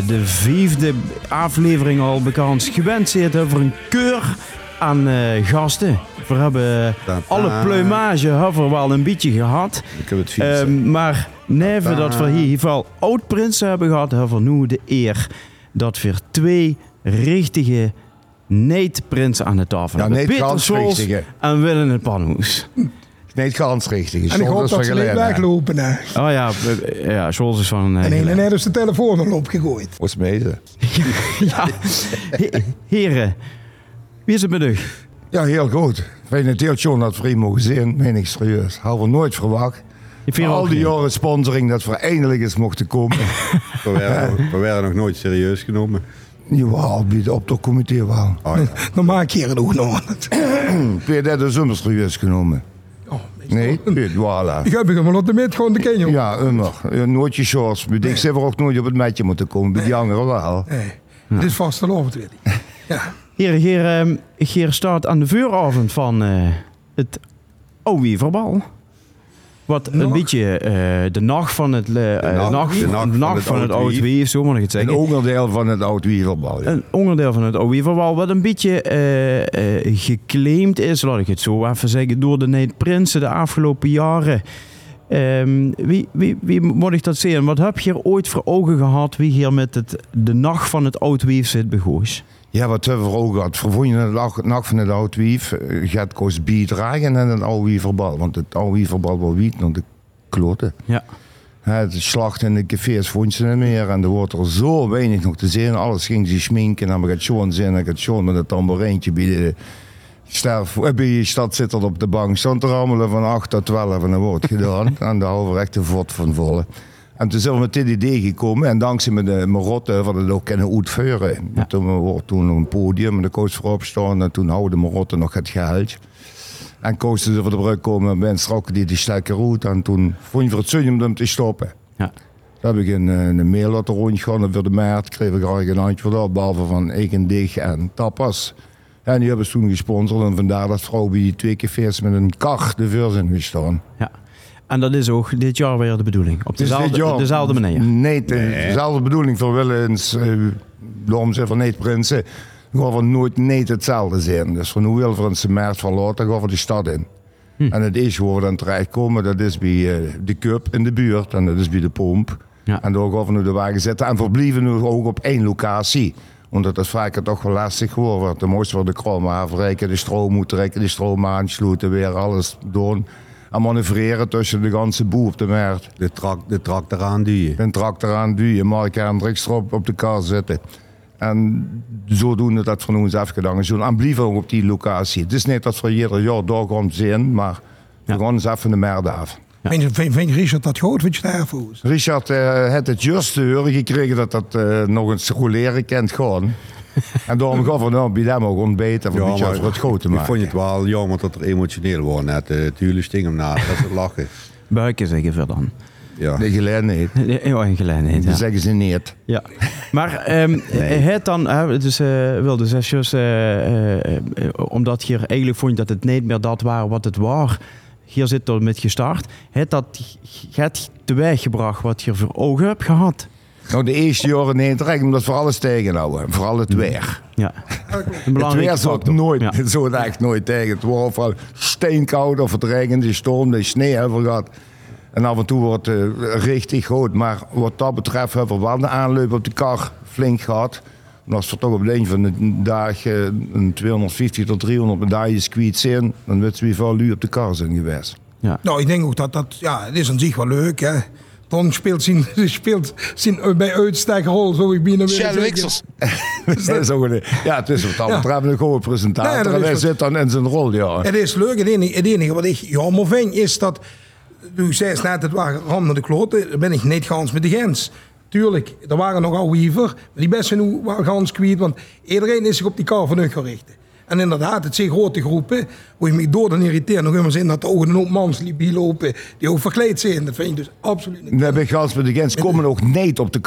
de vijfde aflevering al bekend gewend zitten voor een keur aan uh, gasten. We hebben alle plumage hebben we wel een beetje gehad. Ik heb het uh, maar neven dat we hier in ieder geval oud-prinsen hebben gehad, hebben we nu de eer dat we twee richtige neetprinsen aan de tafel ja, hebben. Peter en Willem het Panhoes. [LAUGHS] Nee, richtig. En ik hoop dat ze niet weglopen. Hè. Oh ja, ja Scholz is van... Uh, en een en net is de telefoon al opgegooid. Wat mede? [LAUGHS] ja, heren, wie is het met u? Ja, heel goed. Ik vind het heel schoon dat we hier mogen. Meen ik serieus. Hadden we nooit verwacht. Al die jaren sponsoring dat we eindelijk eens mochten komen. [LAUGHS] we, werden, we werden nog nooit serieus genomen. Jawel, bij de optochtcomité wel. Oh, ja. [LAUGHS] Dan maak je er ook nog je [LAUGHS] dat dus immer serieus genomen? Oh, nee, voilà. Ik heb hem op de met gewoon de ken, joh. Ja, immer. Nooit je shorts. Nee. Ik zou ook nooit op het matje moeten komen. Bij die anderen wel. Nee, ja. dit is vast te loven, weet ik. Ja. Hier, hier, hier staat aan de vuuravond van uh, het Owieverbal. Wat een beetje uh, de nacht van het, uh, de nacht, nacht, de nacht nacht van het, het oud wief, zo moet ik het zeggen. Een onderdeel van het oud wieverbal. Ja. Een onderdeel van het oud wieverbal, wat een beetje uh, geclaimd is, laat ik het zo even zeggen, door de Neet-Prinsen de afgelopen jaren. Um, wie, wie, wie moet ik dat zien? Wat heb je er ooit voor ogen gehad wie hier met het, de nacht van het oud wief zit begoos? Ja, wat hebben we voor ogen gehad? Je de nacht van het oud wief, gaat kost bijdragen en het oude wieverbal. Want het oude wieverbal wil wiet, want de kloten. Ja. Het slachten in de cafés vond je niet meer. En er wordt er zo weinig nog te zien. Alles ging ze schminken. En dan gaat Sean zin. En gaat Sean met een tamboerijntje bij de sterf, eh, bij je stad zit er op de bank. Stond rammelen van 8 tot 12 en dat wordt gedaan. houden we echt een vod van volle. En toen zijn we met dit idee gekomen. En dankzij mijn, de- mijn rotte van het ook kunnen uitvoeren. Ja. Toen wordt toen een podium en de coach voorop staan. En toen houden mijn rotte nog het geld. En kozen ze voor de brug komen. En strokken die die sterke route. En toen vond je voor het zin om hem te stoppen. Ja. Toen heb ik een, eh, een mail laten rondgaan en voor de maart kreeg ik graag een handje voor dat, behalve van Eikendig en Tapas. En die hebben ze toen gesponsord en vandaar dat vrouw bij die twee cafés met een kar de vuur zijn gestaan. ja. En dat is ook dit jaar weer de bedoeling. Op dezelfde, jaar- dezelfde manier. Nee, is dezelfde bedoeling voor Willens, uh, daarom zijn van niet prinsen. Gewoon van nooit niet hetzelfde zijn. Dus van hoe wil voor een semester verlaten, gaan we de stad in. Hm. En het eerste waar we dan terechtkomen, dat is bij eh, de Cup in de buurt en dat is bij de pomp. Ja. En daar gaan we nu de wagen zetten en verblijven nu ook op één locatie. Omdat dat vaker toch wel lastig geworden wordt. Dan moesten we de krom afreiken, de stroom moeten trekken, de stroom aansluiten, weer alles doen. En manoeuvreren tussen de ganse boel op de markt. De, trak, de tractor aanduwen. Een tractor aan duwen, Mark Hendricks erop op de kar zitten. En zodoende dat van ons afgedaan is. En blijven ook op die locatie. Het is niet dat we ieder jaar daar gaan zijn, maar Ja. we gaan eens even de merde af. Vind, je- vind, Richard dat goed? Vind je daarvoor? Richard eh had het juist te horen gekregen dat dat eh, nog eens roleren kent gaan. [LAUGHS] en daarom gaan we nou bij hem ook ontbeten. Voor een beetje over het grote ik maken. vond het wel jammer dat er emotioneel was net. Uh, tuurlijk sting hem na, dat is het [LAUGHS] lachen. Buiken zeggen we dan. Ja. De gelegenheid. [LAUGHS] Ja, een gelegenheid. Dat Ja. zeggen ze niet. Ja, maar ehm, het dan, hè, dus, eh wilde zesjes, eh, eh, eh, omdat je eigenlijk vond dat het niet meer dat waren wat het was. Hier zit er met gestart. Het dat het teweeggebracht wat je voor ogen hebt gehad. Nou, de eerste jaren niet terecht, omdat we alles tegenhouden. Vooral het weer. Ja. [LAUGHS] Het weer zat nooit, Ja. [LAUGHS] zo echt nooit tegen. Het vooral steenkoud of het regende, de storm, de sneeuw hebben we gehad. En af en toe wordt het eh, richtig groot. Maar wat dat betreft hebben we wel de aanloop op de kar flink gehad. En als we toch op de een van de dagen een 250 tot 300 medailles kwijt zijn, dan weten we wie veel u op de kar zijn geweest. Nou, ik denk ook dat dat, ja, het is aan zich wel leuk, hè. Ton speelt zijn, [LAUGHS] speelt zijn bij uitstek rol, zo ik binnen Shell Wixels. [LAUGHS] Dat is ook een- ja, het is wat dat Ja. betreft een goede presentator. Nee, en hij zit dan in zijn rol, ja. Het is leuk. Het enige, het enige wat ik jammer vind is dat. U zei net, het waren rammen de kloten. Dan ben ik niet gans met de gens. Tuurlijk, er waren nogal wiever. Maar die best nu waren gans kwijt. Want iedereen is zich op die kar van hun gericht. En inderdaad, het zijn grote groepen. Hoe je me door dan irriteert. Nog immer zin dat er ook een hoop mans die lopen. Die ook verkleed zijn. Dat vind ik dus absoluut niet. De bij Gans met de Gens komen ook niet op de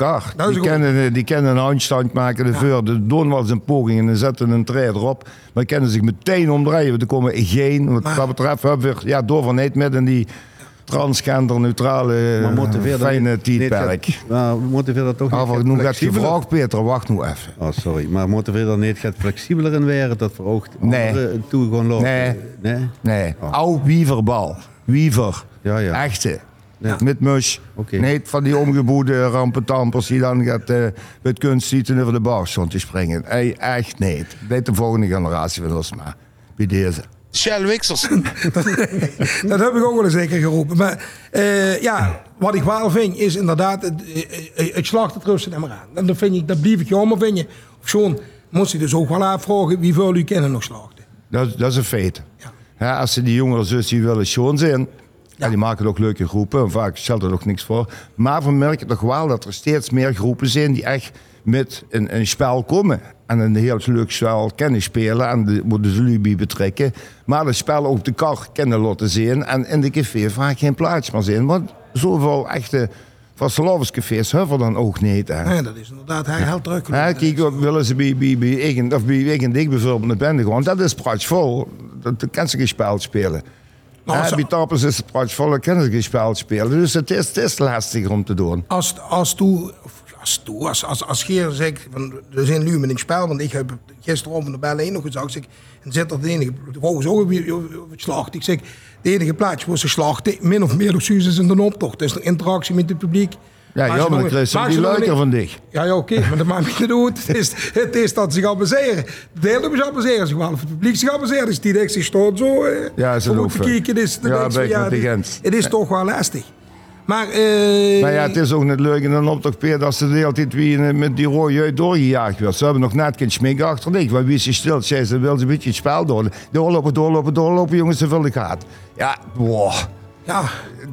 is Die goed. kennen, die kennen een handstand maken, de vuur. De doen wel eens een poging en dan zetten een trein erop. Maar kennen zich meteen omdraaien. Want er komen geen, wat Maar- dat betreft, hebben we ja, door van niet met in die transgender, neutrale, fijne tijdperk. gaat- Maar motiveer dat toch niet toe gaat gevraagd, Peter, wacht nu even. Oh, sorry. Maar motiveer dat niet gaat flexibeler in werden dat ook Nee. toe gaan lopen? Nee. Nee? Nee, Oh. oud wieverbal. Wiever. Ja, ja. Echte. Ja. Met mus. Oké. Niet van die omgeboede rampentampers die dan gaat uh, met kunstzieten over de bar stond te springen. Echt niet. Dit de volgende generatie van ons maar. Bij deze. Shell Wixels. [LAUGHS] Dat heb ik ook wel eens zeker geroepen. Maar eh, ja, wat ik wel vind is inderdaad het, eh, eh, het slacht het en maar aan. En dat, vind ik, dat blijf ik jammer vind je. Of zo'n moest je dus ook wel afvragen wie veel u kennen nog slachten. Dat, is- dat is een feit. Ja. Ja, als ze die jongere zus die willen schoon zijn. Ja. die maken ook leuke groepen. En vaak stelt er ook niks voor. Maar we merken toch wel dat er steeds meer groepen zijn die echt met een, een spel komen. En een heel leuk spel kennen spelen. En de, moeten ze bij betrekken. Maar het spel ook de kar kennen laten zien. En in de café vaak geen plaats meer zijn. Want zoveel echte vastelavondscafés hebben we dan ook niet. Hè. Ja, dat is inderdaad heel, heel druk. Ja, kijk, willen ze bij, bij, bij, eigen, of bij eigen dik bijvoorbeeld naar bende gaan? Dat is praatjevol. Dat, dat kan ze geen spel spelen. Nou, zo- bij Tappers is het praatjevol, dat kunnen ze geen spel spelen. Dus het is, het is lastiger om te doen. als, als als toe, als, als, als Geer zegt, van, er zijn nu met een spel, want ik heb gisteravond de bellen nog gezegd, zeg, en zit er de enige, de vrouw is ook het slacht. Ik zeg, de enige plaats waar ze slachten, min of meer Suus is in de optocht. Dus de interactie met het publiek. Ja, ja ze je maar die ze niet- van dich. Ja, ja oké, maar dat maakt niet uit. Het is, het is dat ze gaan baseren. De hele zich gaan baseren. Ze gaan of het publiek zich gaan baseren. Dus die denkt zich staat zo. eh, Ja, ze lopen. kijken. Dus Ja, dit- Gens. Het is toch wel lastig. Maar, eh, Maar ja, het is ook niet leuk in een optocht Peer, dat ze de hele tijd wie met die rode doorgejaagd werd. Ze hebben nog net geen schmink achter zich. Maar wie is je stil? Ze wil ze een beetje het spel door. Doorlopen, doorlopen, doorlopen, jongens, zoveel ik gaat. Ja, wow. ja,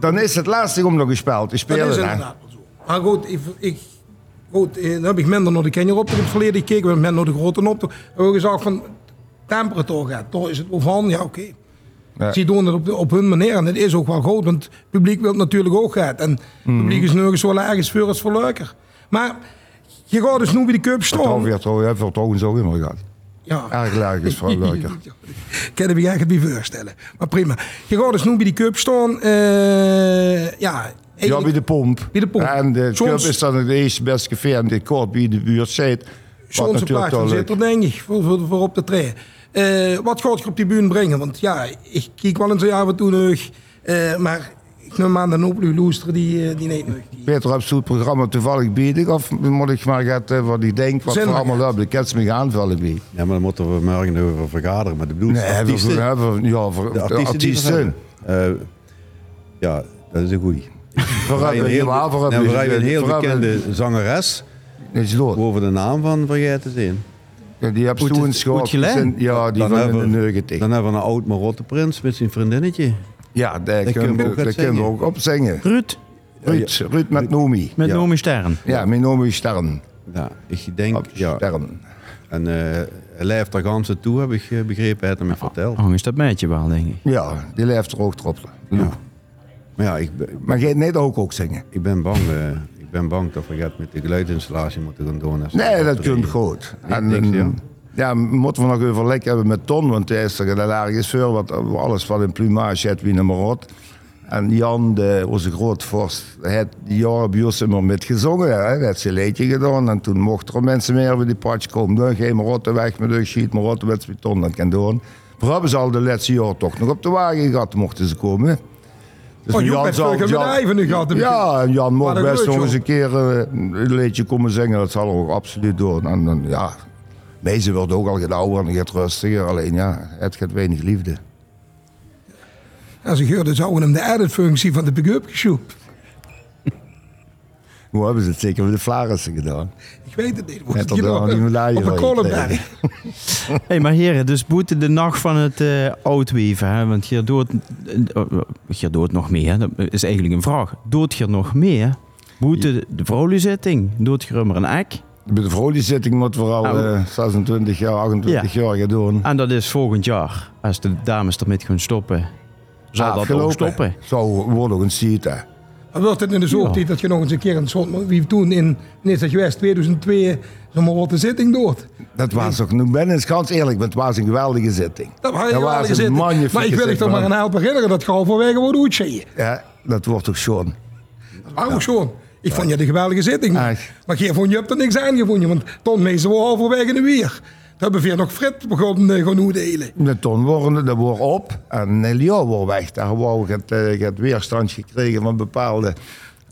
Dan is het lastig om nog een spel te dat spelen. is inderdaad wel zo. Maar goed, ik, ik, goed eh, dan heb ik minder naar de op in het verleden gekeken. We hebben minder naar de grote optocht. We hebben gezegd van, temperatuur gaat. Toch is het overhand, ja oké. Ja. Ze doen het op, op hun manier en het is ook wel groot, want het publiek wil natuurlijk ook gaat. En het Mhm. publiek is nergens zo ergens voor als voor leuker. Maar je gaat dus nu bij de cup staan. weer toch, hè, voor toch zo immer gehad. Ja. Erg leuk is vooral leuker. [LAUGHS] Kan ik me eigenlijk niet voorstellen. Maar prima. Je gaat dus nu bij die cup staan. eh, ja, Ja, eigenlijk- bij de pomp. Bij de pomp. En de Soms- club is dan het eerste beste café en dit kort bij de buurt zit. Natuurlijk plaats wel zit er, denk ik, voor, voor, voor op de trein. Eh, wat gaat je op die bühne brengen? Want ja, ik kijk wel eens af en toe nog. eh, maar ik neem aan dan op uw loester die, eh, die. Die- Peter, heb je het programma toevallig bieden? Of moet ik maar gaan eh, wat ik denk, wat Zin voor allemaal hebben? Ik heb ze me gaan aanvullen bij. Ja, maar dan moeten we morgen over vergaderen. Maar de bedoel, Nee, artiesten, we hebben ja, voor de artiesten. we ja, dat is een goeie. [LAUGHS] We hebben we heel een hebben heel, we- een heel bekende zangeres. Is dood. Over de naam van vergeten zijn. Ja, die heb je Oet- toen Oet schoot. Ja, die Dan van hebben we- neugtig. Dan hebben we een oud Marotte prins met zijn vriendinnetje. Ja, daar Dat kunnen we kunnen ook daar kunnen we ook op zingen. Ruud, Ruud, Ruud met Nomi. met Ja. Nomi Stern. Ja, met Nomi Stern. Ja, ik denk, Op ja. Stern. En eh hij leeft daar ganse toe, heb ik eh, begrepen. Hij heeft hem verteld. Oh, is dat meidje wel, denk ik. Ja, die leeft er ook erop. Ja. Maar ja, ik, ben- Maar jij niet ook ook zingen? ik ben bang. eh, ben bang dat we gaat met de geluidinstallatie moeten gaan doen. Nee, dat komt goed. En, niks, ja. ja, moeten we nog even lekker hebben met Ton, want hij is er een voor, wat alles van een plumage heeft wie nummer rot. En Jan, de, onze grootvorst, heeft die jaren bij ons immer met gezongen. Hè. Hij heeft zijn liedje gedaan en toen mochten er mensen meer bij die patch komen. Dan geen rotte weg met de schiet, maar rotte met Ton, dat kan doen. Maar hebben ze al de laatste jaar toch nog op de wagen gehad, mochten ze komen. Dus Oh, Joep heeft veel nu gehad. ja, en Jan mocht best nog eens zo. een keer eh, een liedje komen zingen. Dat zal er ook absoluut doen. En dan, ja, meisje wordt ook al get ouder en gaat rustiger. Alleen ja, het gaat weinig liefde. Als ik hoorde, zouden hem de edit-functie van de pick-up. Hoe hebben ze het zeker met de Flarissen gedaan? Ik weet het niet. Net al Op een kolenberg. [LAUGHS] hey, maar heren, dus boete de nacht van het eh oudweven, hè? want je doet, eh, je doet nog meer, dat is eigenlijk een vraag. Doet je nog meer? Boete de vrouwenzitting, doet je er maar een ek? Bij de vrouwenzitting moet vooral Nou. eh 26 jaar, 28 jaar gaan doen. En dat is volgend jaar, als de dames ermee gaan stoppen, zal dat ook stoppen. Zou worden een seat. Dan wordt het in de zomertijd dat je nog eens een keer een soort... Wie toen in, je West 2002 zo'n de zitting doet. Dat was ook, nu ben ik ganz eerlijk, want het was een geweldige zitting. Dat was een was geweldige een zitting. Maar ik wil je toch maar aan helpen herinneren dat Gaal vanwege wordt uitzien. Ja, dat wordt toch schoon. Dat was ook zo. Ik vond je de geweldige zitting. Echt. Maar jij vond je hebt er niks aan gevonden. Want Ton meestal wel halverwege de weer. Hebben we weer nog Frit begonnen eh, gaan uitdelen. De ton worden, dat wordt op en een jaar wordt weg. Daar wou ik het, eh, het weerstand gekregen van bepaalde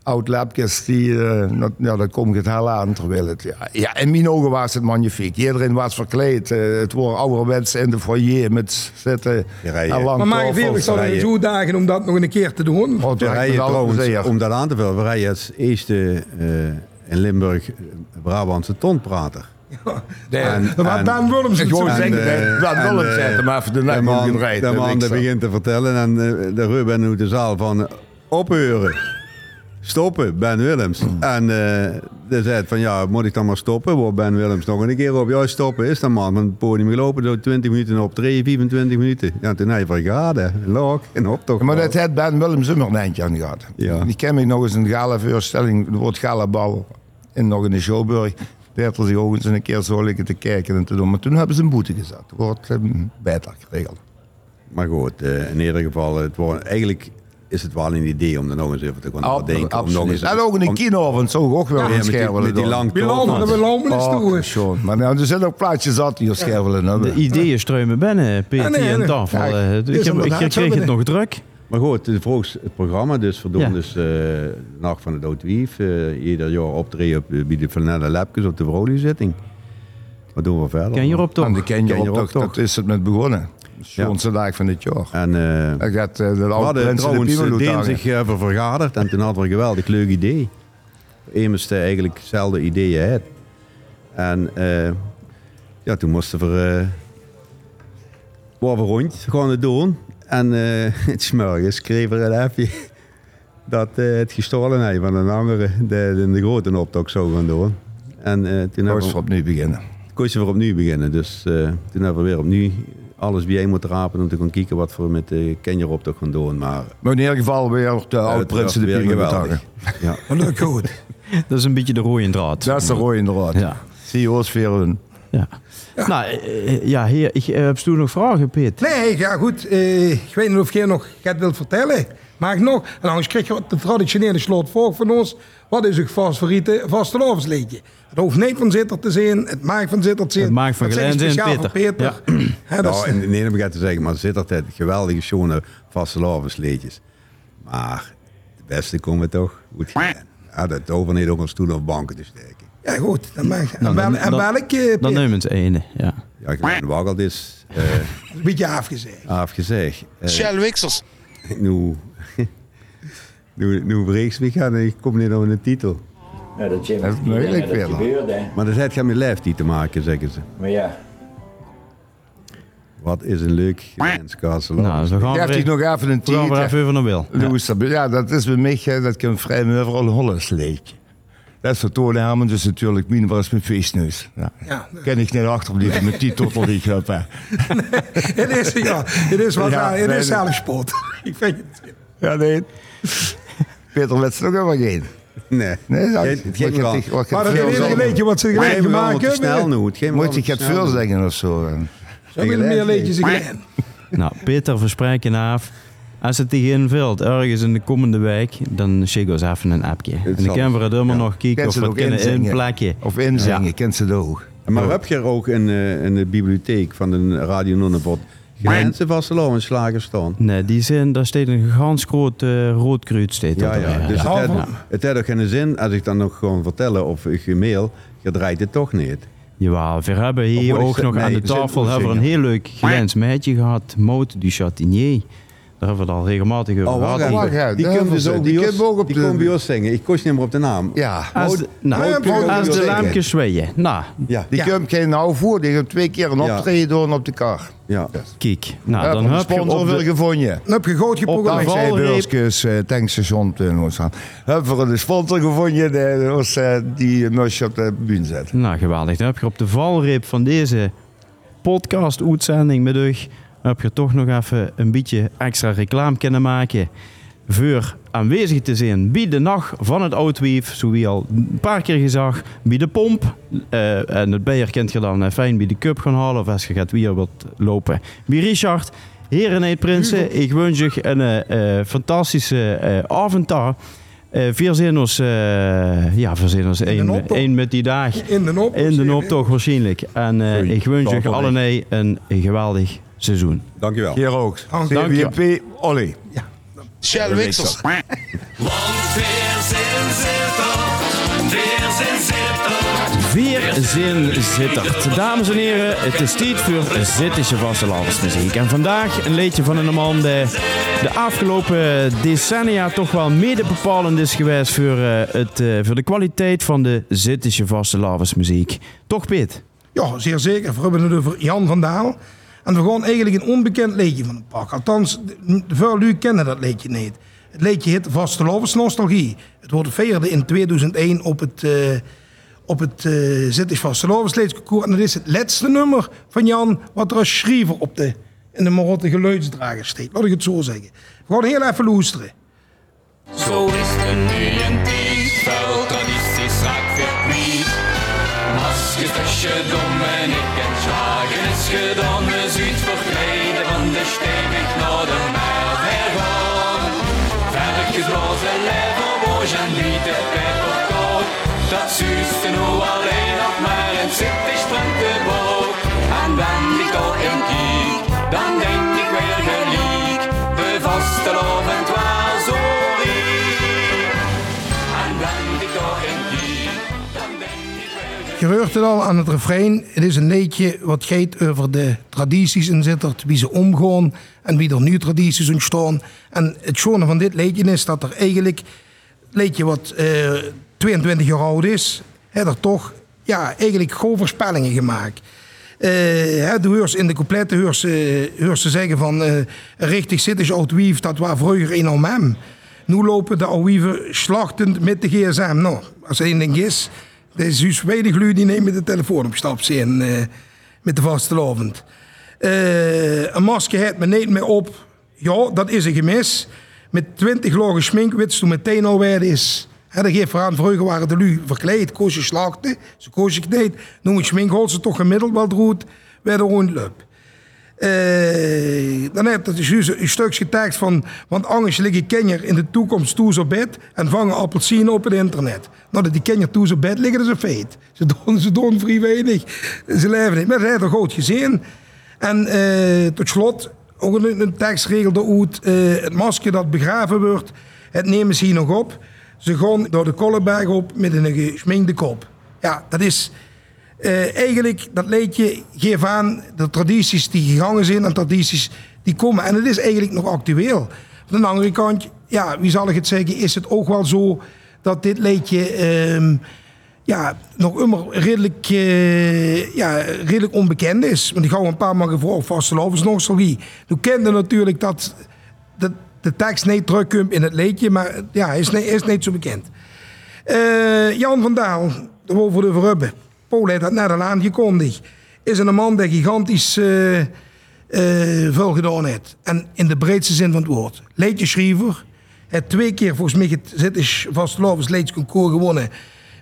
oud-lapjes die, eh, dat, ja, dat komt het heel aan. Terwijl het, ja, ja, in mijn ogen was het magnifiek. Iedereen was verkleed. eh, het waren ouderwets in de foyer met zitten. Je en lang Maar tafels. Felix zal rijden. zo dagen om dat nog een keer te doen. Oh, ik trouwens, om dat aan te vullen, we rijden als eerste eh, in Limburg eh, Brabantse tonprater. Dan Ben Willems gewoon zeggen. Eh, ben Willems eh, zegt hem even de nacht man. De man begint te vertellen en eh, de Ruben uit de zaal van opheuren. Stoppen, Ben Willems. En de zei van ja, moet ik dan maar stoppen? Wordt Ben Willems nog een keer op jou stoppen? Is dan man Want het podium gelopen, zo 20 minuten op 3, 25 minuten. Ja, toen hij vergaderd. lok en op toch. Maar dat had Ben Willems hem nog eindje aan gehad. Ja. Die ken ik nog eens een gala voorstelling, wordt gala bal in nog in de Showburg. 40 ogen een keer zo liggen te kijken en te doen. Maar toen hebben ze een boete gezet. Het wordt eh, een bijdrage geregeld. Maar goed, eh, in ieder geval, het wordt, eigenlijk is het wel een idee om er nog eens even te gaan denken. Om nog eens, en ook in een kino, want zo ook wel ja, een schermen. Met die, lang we lopen, we lopen eens toe. Maar nou, er zijn ook plaatjes zat die schervelen. hebben. De ideeën struimen binnen, PT en tafel. Eh, ik kreeg het nog druk. Maar goed, de volgens het programma dus verdoen Ja. dus eh, de Nacht van de Doodwief. eh ieder jaar optreden op, de- bij de Flanelle Lepkes op de Vrolizitting. Wat doen we verder? Ken je erop toch? En de ken je Ken je op, op, toch, dat is het met begonnen. schoonste dag van het jaar. En eh, Dat gaat eh, de we hadden de trouwens uh, zich even vergaderd en toen hadden we een geweldig leuk idee. Immers uh, eigenlijk hetzelfde ideeën had. En eh, ja, toen moesten we uh, waren we rond gaan het doen. En uh, [LAUGHS] het smorgens schreef er een appje dat uh, het gestolen heeft van een andere de, de, de grote optocht zou gaan doen. En uh, toen hebben we opnieuw beginnen. Koos we opnieuw beginnen. Dus uh, toen hebben we weer opnieuw alles bijeen moeten rapen om te gaan kijken wat we met de Kenjer optocht gaan doen. Maar, maar in ieder geval weer de oude prinsen de hangen. Ja. Leuk goed. [LAUGHS] Dat is een beetje de rode draad. Dat is de rode draad. Ja. CEO-sferen. Ja. ja. Nou, uh, ja, heer, ik uh, heb toen nog vragen, Piet. Nee, ja goed. Uh, ik weet niet of jij nog het wilt vertellen. Maar ik nog. En anders krijg je de traditionele slotvolk van ons. Wat is uw favoriete vastelovensliedje? Het hoeft niet van Zitter te zijn. Het maakt van Zitter te zijn. Het maakt van Glenn zijn Peter. Peter. Ja. [CLEARS THROAT] ja, nou, is... in, in begrijp te zeggen, maar Zitter heeft geweldige, schone vastelovensliedjes. Maar de beste komen toch goed. Ja, dat hoeven niet op een stoel of banken te steken. Ja, goed. Dan mag, nou, en, en welk... Uh, dan nemen ze ene, ja. Ja, Glenn Waggelt is... Uh, een beetje afgezegd. Afgezegd. Uh, Shell Wixels. Nu... nu, nu breekt me gaan en ik kom niet op een titel. Ja, dat, je, dat is moeilijk weer. Gebeurt, maar dat heeft met leeftijd te maken, zeggen ze. Maar ja. Wat is een leuk grenskastel. Nou, zo gaan we nog even een titel. even even naar wil. Ja. ja, dat is bij mij, dat kan vrij me overal Hollands leedje. Dat is voor Toon Herman dus natuurlijk min was mijn feestneus. Ja. ja. Ken ik niet achterblijven met die totel die ik heb. het is, ja, het is wat ja, het nee, is zelf sport. [LAUGHS] ik vind het. Ja, nee. Peter Wets nog helemaal geen. Nee. Nee, dat, het ging wel. Maar dat is een leedje wat ze gelijk maken. snel nu. Moet ik het veel zeggen of zo? Zo willen meer leedjes in Nou, Peter, verspreken af. Als het tegen valt, ergens in de komende week, dan schick ons even een appje. En dan kunnen we het helemaal ja. nog kijken of we kunnen inplakken. Of inzingen, ja. kent ze het ook. Maar heb je er ook in, uh, in de bibliotheek van de Radio Nonnebot Grenzen vastelovens slagen staan? Nee, die zijn, daar staat een gans groot uh, rood kruid steeds ja, ja, dus ja. Het, het heeft ook geen zin als ik dan nog gewoon vertellen of ik je mail, je draait het toch niet. Jawel, we hebben hier ook nog aan de tafel hebben we een heel leuk Glens meidje gehad, Maud du Chatinier. Daar hebben we het al regelmatig over oh, gehad. Wacht, die, die komt dus ook, die ook op, die de... bij ons zingen. Ik kost niet meer op de naam. Ja. Als de, nou, als de lampjes zweeën. Nou. Ja. Die ja. komt geen nou voor. Die twee keer een optreden doen op de kar. Ja. Kijk. Nou, dan heb je op de... gevonden. Dan heb je groot geprogrammeerd. Op de Valreep. Uh, tankstation in Oostzaan. Hebben we de sponsor gevonden de, was, uh, die musje op de bühne zet. Nou, geweldig. Dan heb je op de valreep van deze podcast-uitzending met u heb je toch nog even een beetje extra reclame kunnen maken voor aanwezig te zijn bij de nacht van het Oudwief, zoals je al een paar keer gezag, bij de pomp. Uh, en het bijer kent je dan uh, fijn bij de cup gaan halen of als je gaat weer wat lopen. Bij Richard, heren en prinsen, ik wens je een uh, fantastische avontuur. Uh, vier zijn ons, uh, ja, vier ons één, één met die dag. In de optocht. In de optocht waarschijnlijk. En uh, ik wens je allen een geweldig seizoen. Dankjewel. Hier ook. Dank je. Olly. Ja. Shell Wixels. Want weer zijn zittert, weer zijn zittert. Weer zin zittert. Dames en heren, het is tijd voor Zittische vastelavondsmuziek. En vandaag een liedje van een man die de afgelopen decennia toch wel mede bepalend is geweest voor, uh, het, uh, voor de kwaliteit van de Zittische vastelavondsmuziek. Toch, Piet? Ja, zeer zeker. We hebben het over Jan van Daal. En we gaan eigenlijk een onbekend liedje van hem pakken. Althans, veel jullie kennen dat liedje niet. Het liedje heet Vastelovens Nostalgie. Het wordt vierde in 2001 op het, uh, op het uh, Vastelovens Leedsconcours. En dat is het laatste nummer van Jan wat er als schrijver op de, in de Marotte geluidsdrager staat. Laat ik het zo zeggen. We gaan heel even luisteren. Zo is het nu een tijd, vuil tradities raak verkwiet. Maskestasje dom en ik en slagen is gedaan. Je hoort het al aan het refrein. Het is een liedje wat gaat over de tradities in Zittert. Wie ze omgaan en wie er nu tradities ontstaan. En het schone van dit liedje is dat er eigenlijk... Wat eh, 22 jaar oud is... Er toch ja, eigenlijk gewoon voorspellingen gemaakt. Eh, hè, de hoors in de eh, hoors ze zeggen van... eh richtig zit is wief, dat was vroeger een om. Nu lopen de oude wieven slachtend met de gsm. Nou, als één ding is... Er dus weinig lui die nemen de telefoon op stap eh, met de vastelavond. Eh een masker heeft me niet meer op. Ja, dat is een gemis. Met 20 lagen schmink wist toen meteen al waar het is. Hè, dat geeft aan, vroeger waren de lui verkleed, koos je slachten, ze koos je kneed. Nu met schmink ze toch gemiddeld wel droed, bij de rondloop. Eh, dan heb je een stukje tekst van... Want anders liggen kinderen in de toekomst toe op bed... en vangen appelsinen op het internet. Nou, dat die kinderen toe op bed liggen, dat is een feit. Ze doen, ze doen vrij weinig. Ze leven niet. Maar dat heeft er goed gezien. En eh, tot slot, ook een, een tekst regelde uit... eh, het masker dat begraven wordt, het nemen ze hier nog op. Ze gaan door de Kollenberg op met een geschminkte kop. Ja, dat is... Eh, eigenlijk, dat liedje geeft aan de tradities die gegangen zijn en tradities die komen. En het is eigenlijk nog actueel. Van de andere kant, ja, wie zal ik het zeggen, is het ook wel zo dat dit liedje ehm, ja, nog immer redelijk, eh, ja, redelijk onbekend is. Want ik hou een paar maal gevraagd, vastelovens nostalgie. Nu kende natuurlijk dat, dat de tekst niet terugkomt in het liedje, maar ja, is, niet- is niet zo bekend. Eh, Jan van Daal, voor de Verrubben. Paul dat net al aangekondigd. Is een man die gigantisch eh, eh, veel gedaan heeft. En in de breedste zin van het woord. Leedjeschrijver. Hij heeft twee keer volgens mij het Zittisch Vastelovens Leedjesconcours gewonnen.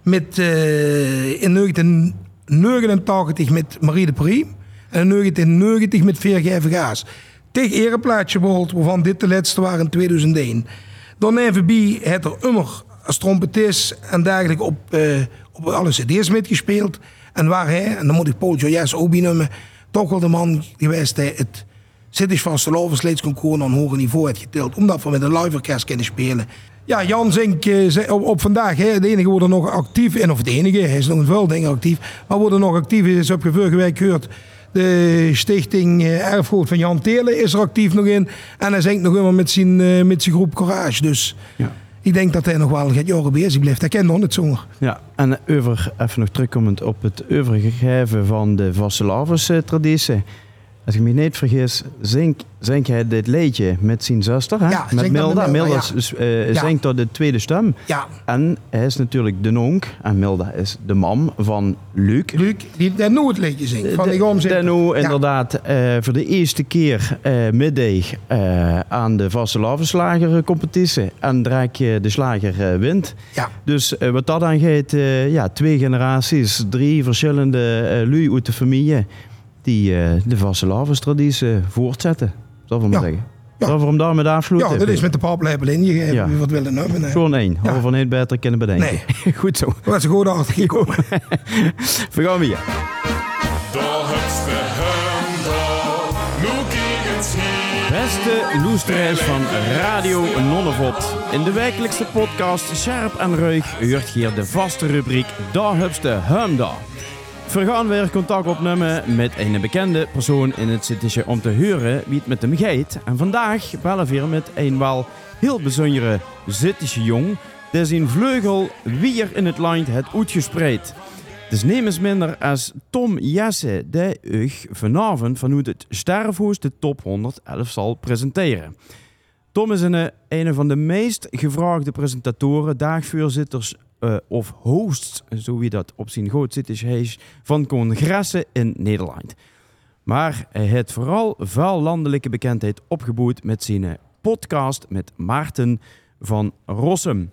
Met, eh, in 1989 met Marie de Priem. En in 1990 met Veergeven Gaas. Tegen ereplaatje bijvoorbeeld, waarvan dit de laatste waren in 2001. Dan NVB heeft er immer als trompetist en dergelijke op, eh, op alle cd's metgespeeld. En waar hij, en dan moet ik Paul Joyes ook benoemen, toch wel de man geweest die het Zittisch van Concours aan een hoger niveau heeft getild. Omdat we met een live orkest kunnen spelen. Ja, Jan Zink eh, op, op vandaag, hè, de enige wordt er nog actief in, of de enige, hij is nog veel dingen actief. Maar wordt er nog actief is, je vorige week gehoord, de stichting eh, Erfgoed van Jan Teerle is er actief nog in. En hij zingt nog immer met zijn, met zijn groep Courage. Dus Ja. Ik denk dat hij nog wel gaat jaren bezig blijft. Hij kent nog niet zonger. Ja, en over, even nog terugkomend op het overgegeven van de Vastelavers traditie. Als ik me niet vergis, zingt zing hij dit liedje met zijn zuster, hè? Ja, met Milda. Milda, Milda ja. is- eh, Ja. zingt door de tweede stem. Ja, En hij is natuurlijk de nonk en Milda is de mam van Luc. Luc, die, die nooit liedje zingt. Van De- de- inderdaad eh, voor de eerste keer eh middag aan de Vastelavensslager competitie. En Drek de slager wint. Ja. Dus wat dat aangeeft, ja, twee generaties, drie verschillende lui uit de familie die eh, de Vastelavens-traditie voortzetten. Dat wil ik Ja. zeggen. Ja. Dat we hem daarmee afsluiten. Ja, dat is met de paplepel ingegeven. Ja. Wie wat willen hebben. hè. Gewoon één. Ja. Van niet beter kunnen bedenken. [LAUGHS] Goed zo. Dat is gewoon achter gekomen. [LAUGHS] We gaan weer. Beste loesterijs van Radio Nonnevot. In de wekelijkse podcast Scherp en Ruig hoort hier de vaste rubriek Da Hupste Humda. We gaan weer contact opnemen met een bekende persoon in het Zittische om te horen wie het met hem gaat. En vandaag bellen we met een wel heel bijzondere Zittische jong. Die zijn vleugel weer in het land het uitgespreid. Dus neem eens minder als Tom Jesse, die u vanavond vanuit het Sterfhoes de top 111 zal presenteren. Tom is een, een van de meest gevraagde presentatoren, dagvoorzitters eh, of hosts, zo wie dat op zijn goed zit, is van congressen in Nederland. Maar hij heeft vooral veel landelijke bekendheid opgebouwd met zijn podcast met Maarten van Rossum.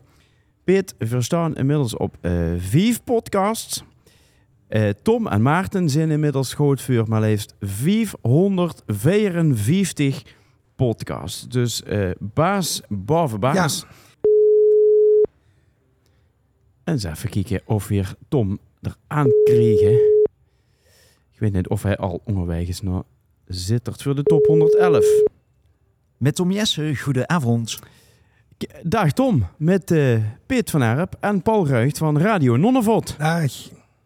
Piet verstaan inmiddels op vijf podcasts. Eh, Tom en Maarten zijn inmiddels groot voor maar liefst 454 podcasts. Dus baas boven baas. En eens even kijken of we Tom eraan kregen. Ik weet niet of hij al onderweg is naar Zittert voor de top 111. Met Tom Jesse, goedenavond. Dag Tom, met eh Piet van Erp en Paul Ruigt van Radio Nonnevot. Dag.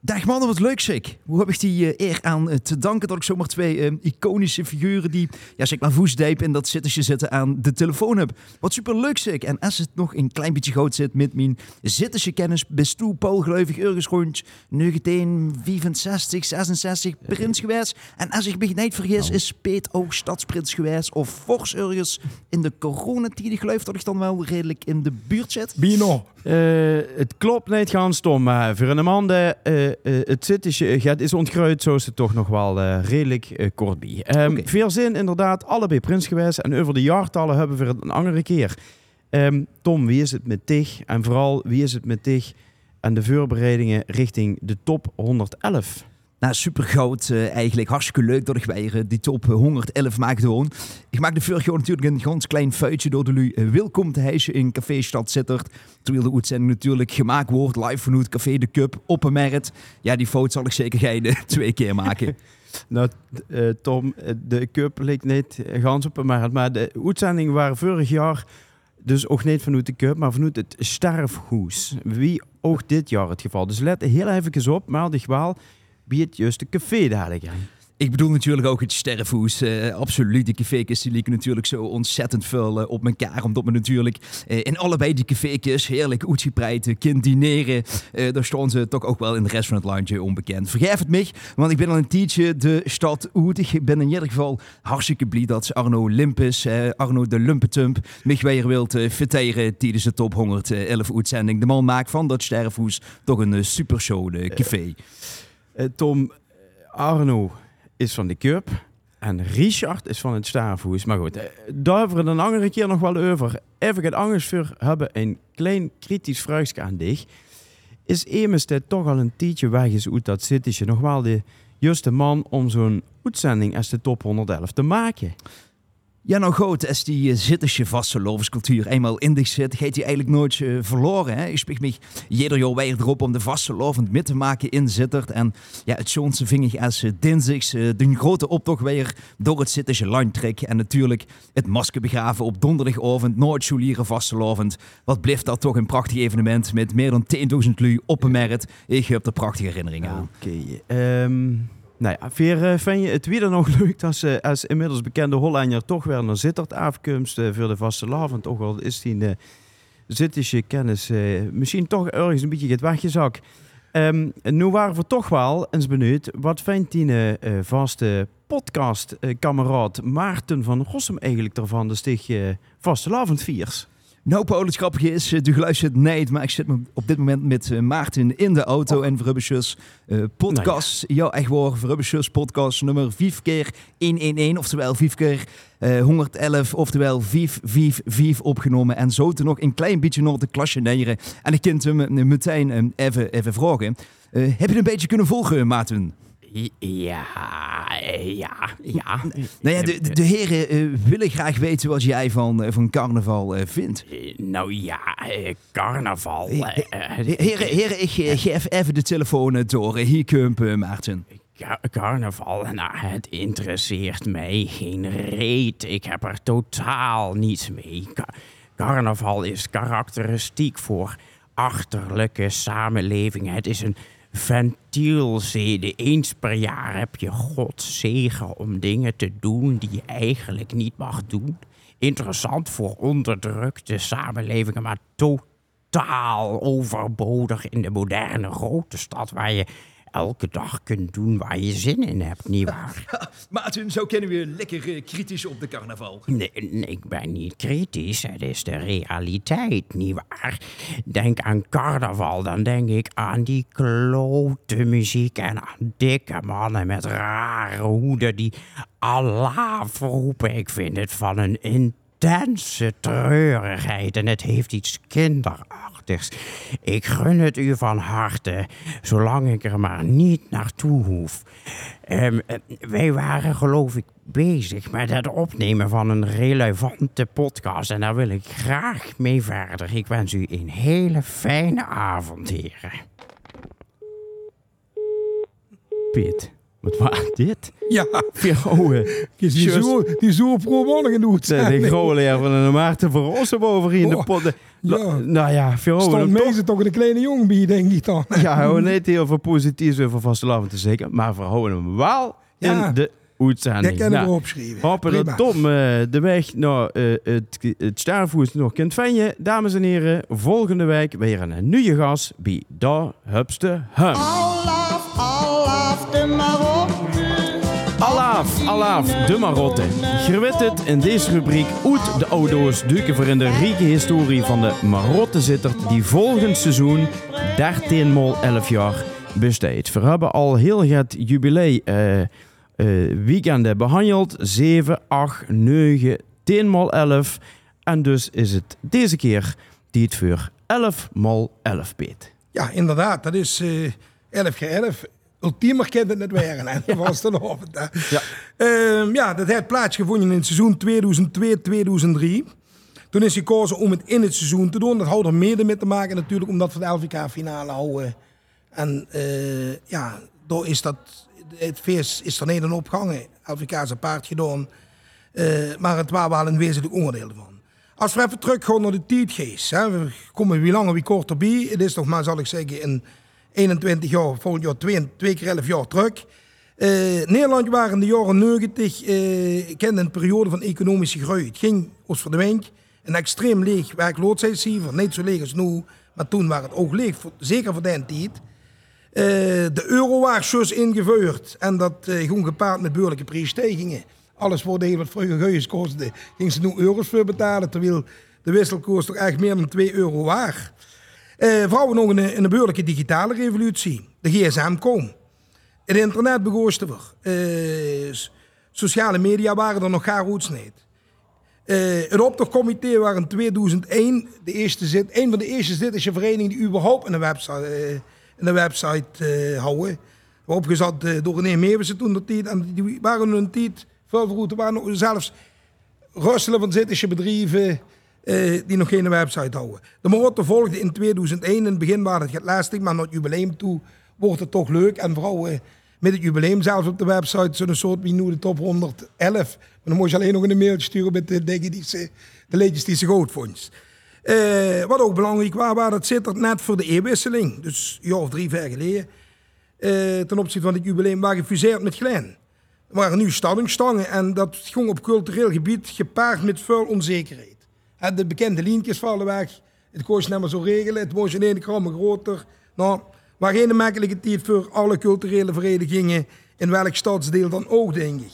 Dag mannen, wat leuk zeg. Hoe heb ik die eh, eer aan eh, te danken dat ik zomaar twee eh, iconische figuren die, ja zeg maar voesdijp in dat zittertje zitten aan de telefoon heb. Wat super leuk zeg. En als het nog een klein beetje goud zit met mijn zittertje kennis, best toe Paul Geluivig ergens rond 1965, 66 prins geweest. En als ik me niet vergis is Peet ook stadsprins geweest of fors ergens in de coronatijd. Ik geloof dat ik dan wel redelijk in de buurt zit. Bino. Eh, het klopt niet gaan Tom, maar voor een man die, eh, eh, het zit is, gaat, is ontgruid, zo is het toch nog wel eh, redelijk eh, kort bij. Ehm. Veel zin, inderdaad, allebei prins geweest en over de jaartallen hebben we het een andere keer. Ehm, Tom, wie is het met dich? En vooral, wie is het met dich en de voorbereidingen richting de top 111? Nou, super goud eh, eigenlijk. Hartstikke leuk dat ik weer eh, die top 111 maak doen. Ik maak de vorige jaar natuurlijk een ganz klein feitje door de eh, welkom te in Café Stad Sittert. Terwijl de uitzending natuurlijk gemaakt wordt. Live vanuit Café de Cup op een merit. Ja, die fout zal ik zeker geen [LAUGHS] twee keer maken. [LAUGHS] Nou, Tom, de cup leek niet gans op een markt, maar de uitzendingen waren vorig jaar dus ook niet vanuit de cup, maar vanuit het sterfhoes. Wie ook dit jaar het geval. Dus let heel even op, dich wel bij het juiste café dadelijk aan. Ik bedoel natuurlijk ook het sterrenvoes. eh, absoluut, die cafékes die lieken natuurlijk zo ontzettend veel eh, op elkaar. Omdat we natuurlijk eh, in allebei die cafékes heerlijk eh, kind dineren. Daar staan ze toch ook wel in de rest van het landje onbekend. Vergeef het me, want ik ben al een tijdje de stad uit. Ik ben in ieder geval hartstikke blij dat Arno Limpus, Arno de Lumpetump, mich weer wilt verteren tijdens de top 111 uitzending. De man maakt van dat sterrenvoes toch een supershow de café. Eh, Tom, eh, Arno is van de cup en Richard is van het sterfhoes. Maar goed, daar we een andere keer nog wel over. Even het anders voor hebben een klein kritisch vraagje aan dich. Is Emes dit toch al een tijdje weg is uit dat zittetje nog wel de juiste man om zo'n uitzending als de top 111 te maken? Ja, nou goed, als die uh, zittersje vaste lovenscultuur eenmaal in zich zit, gaat hij eigenlijk nooit eh, verloren. Hè? Ik spreek me jeder jaar weer erop om de vaste lovend te maken in Zittert. En ja, het zoonste ving ik als uh, dinsdags eh, de grote optocht weer door het zittersje land trek. En natuurlijk het masker begraven op donderdagavond, nooit Julieren vaste lovend. Wat blijft dat toch een prachtig evenement met meer dan 10.000 lui op een merit. Ik heb er prachtige herinneringen aan. Oké. ehm, nou ja, Veer, eh, vind je het weer nog [LAUGHS] leuk ze als inmiddels bekende Hollander toch weer naar Zittert afkomst eh, voor de vaste lavend. Ook al is die uh, Zittische kennis eh, misschien toch ergens een beetje het weggezak. Ehm nu waren we toch wel eens benieuwd, wat vindt die vaste podcast-kameraad Maarten van Rossum eigenlijk ervan, de sticht eh, vaste lavendviers? Nou, Paul, het grappige is, eh, du luistert niet, maar ik zit me op dit moment met eh, Maarten in de auto en Verrubbesjes eh podcast. Ja, echt waar, Verrubbesjes podcast nummer 5 keer 111, oftewel 5 keer eh 111, oftewel 555 opgenomen. En zo te nog een klein beetje naar de klasje neieren. En ik kan hem meteen even, even vragen. Eh, heb je een beetje kunnen volgen, Maarten? Ja, ja, ja. Nou ja, de, heren eh, willen graag weten wat jij van, eh, van carnaval eh, vindt. Nou ja, carnaval. Heren, heren, ik geef even de telefoon door. Hier eh, Maarten. Carnaval, nou, het interesseert mij geen reet. Ik heb er totaal niets mee. Carnaval is karakteristiek voor achterlijke samenleving. Het is een ventielzede. Eens per jaar heb je Gods zegen om dingen te doen die je eigenlijk niet mag doen. Interessant voor onderdrukte samenlevingen, maar totaal overbodig in de moderne grote stad waar je elke dag kunt doen waar je zin in hebt, nietwaar? [LAUGHS] Maarten, zo kennen we lekker eh, kritisch op de carnaval. Nee, nee, ik ben niet kritisch, het is de realiteit, nietwaar? Denk aan carnaval, dan denk ik aan die klote muziek en aan dikke mannen met rare hoeden die Allah roepen. Ik vind het van een intense treurigheid en het heeft iets kinderachtigs. Ik gun het u van harte, zolang ik er maar niet naartoe hoef. Ehm, eh, wij waren geloof ik bezig met het opnemen van een relevante podcast en daar wil ik graag mee verder. Ik wens u een hele fijne avond, heren. Piet. Wat was [LAUGHS] dit? Ja, Vrouwen. [LAUGHS] die zo, die zo pro in doet. De, de grote van een Maarten van Rossen boven in de Oh, pot. ja. Nou ja, vrouwen. Stond meestal toch een kleine jongen bij, denk ik dan. Ja, we niet heel veel positiefs over vastelavond te zeggen, maar we houden hem wel Ja. in de uitzending. Dat kan ik Nou, opschrijven. Hopen dat. Tom eh, de weg naar eh, het, het Staarvoet nog kunt vinden. Dames en heren, volgende week weer een nieuwe gast bij Da Hupste Hum. Alaaf, alaaf, de marotte. Je weet het, in deze rubriek uit de auto's duiken voor in de rijke historie van de marottezitter die volgend seizoen 13 mol 11 jaar besteedt. We hebben al heel het jubilee eh, eh, weekenden behandeld. 7, 8, 9, 10 mol 11. En dus is het deze keer die het voor 11 mol 11 beet. Ja, inderdaad. Dat is eh 11 keer 11. Ultiemer kent het net weer. En [LAUGHS] dat was dan op. Ja. Ehm, ja, dat heeft plaatsgevonden in het seizoen 2002-2003. Toen is gekozen om het in het seizoen te doen. Dat houdt er mede mee te maken natuurlijk, omdat we de LVK-finale houden. En eh, ja, door is dat, het feest is er aan opgehangen. LVK is een paard gedaan. Eh, maar het was wel een wezenlijk onderdeel ervan. Als we even teruggaan naar de tijdgeest. Hè, we komen wie langer wie korter bij. Het is nog maar, zal ik zeggen, in 21 jaar, volgend jaar twee, keer 11 jaar terug. Eh, Nederland waren in de jaren 90 eh, kende een periode van economische groei. Het ging ons voor de. Een extreem leeg werkloosheidscijfer. Niet zo leeg als nu, maar toen waren het ook leeg. zeker voor die tijd. Eh, de euro was zus ingevoerd. En dat eh, ging gepaard met beurlijke prijsstijgingen. Alles voor de wat vroeger geus kostte, gingen ze nu euro's voor betalen. Terwijl de wisselkoers toch echt meer dan 2 euro waard. Eh vrouwen nog een, een beurlijke digitale revolutie. De gsm kwam. Het internet te worden. Eh, sociale media waren er nog gaar niet. Eh het optochtcomité was in 2001 de eerste zit, een van de eerste Zwitserse verenigingen die überhaupt een website, eh, een website houden. Opgezet door René Meeuwissen toen de tijd. En die waren een tijd, veel waren zelfs rustelen van Zwitserse bedrijven eh, die nog geen website houden. De Marotte volgde in 2001. In het begin was het lastig, maar naar het jubileum toe wordt het toch leuk. En vooral eh, met het jubileum zelfs op de website zo'n soort wie top 111. Maar dan moest je alleen nog een mailtje sturen met de dingen die de die ze goed vond. Eh, wat ook belangrijk was, was dat zit er net voor de e-wisseling. Dus een jaar of drie, vier geleden. ten opzichte van het jubileum waren gefuseerd met Glen. Er waren nu stallingstangen en dat ging op cultureel gebied gepaard met veel onzekerheid. Hè, De bekende lientjes vallen weg. Het kost niet meer zo regelen. Het moest in één gram groter. Nou, maar geen makkelijke tijd voor alle culturele verenigingen in welk stadsdeel dan ook, denk ik.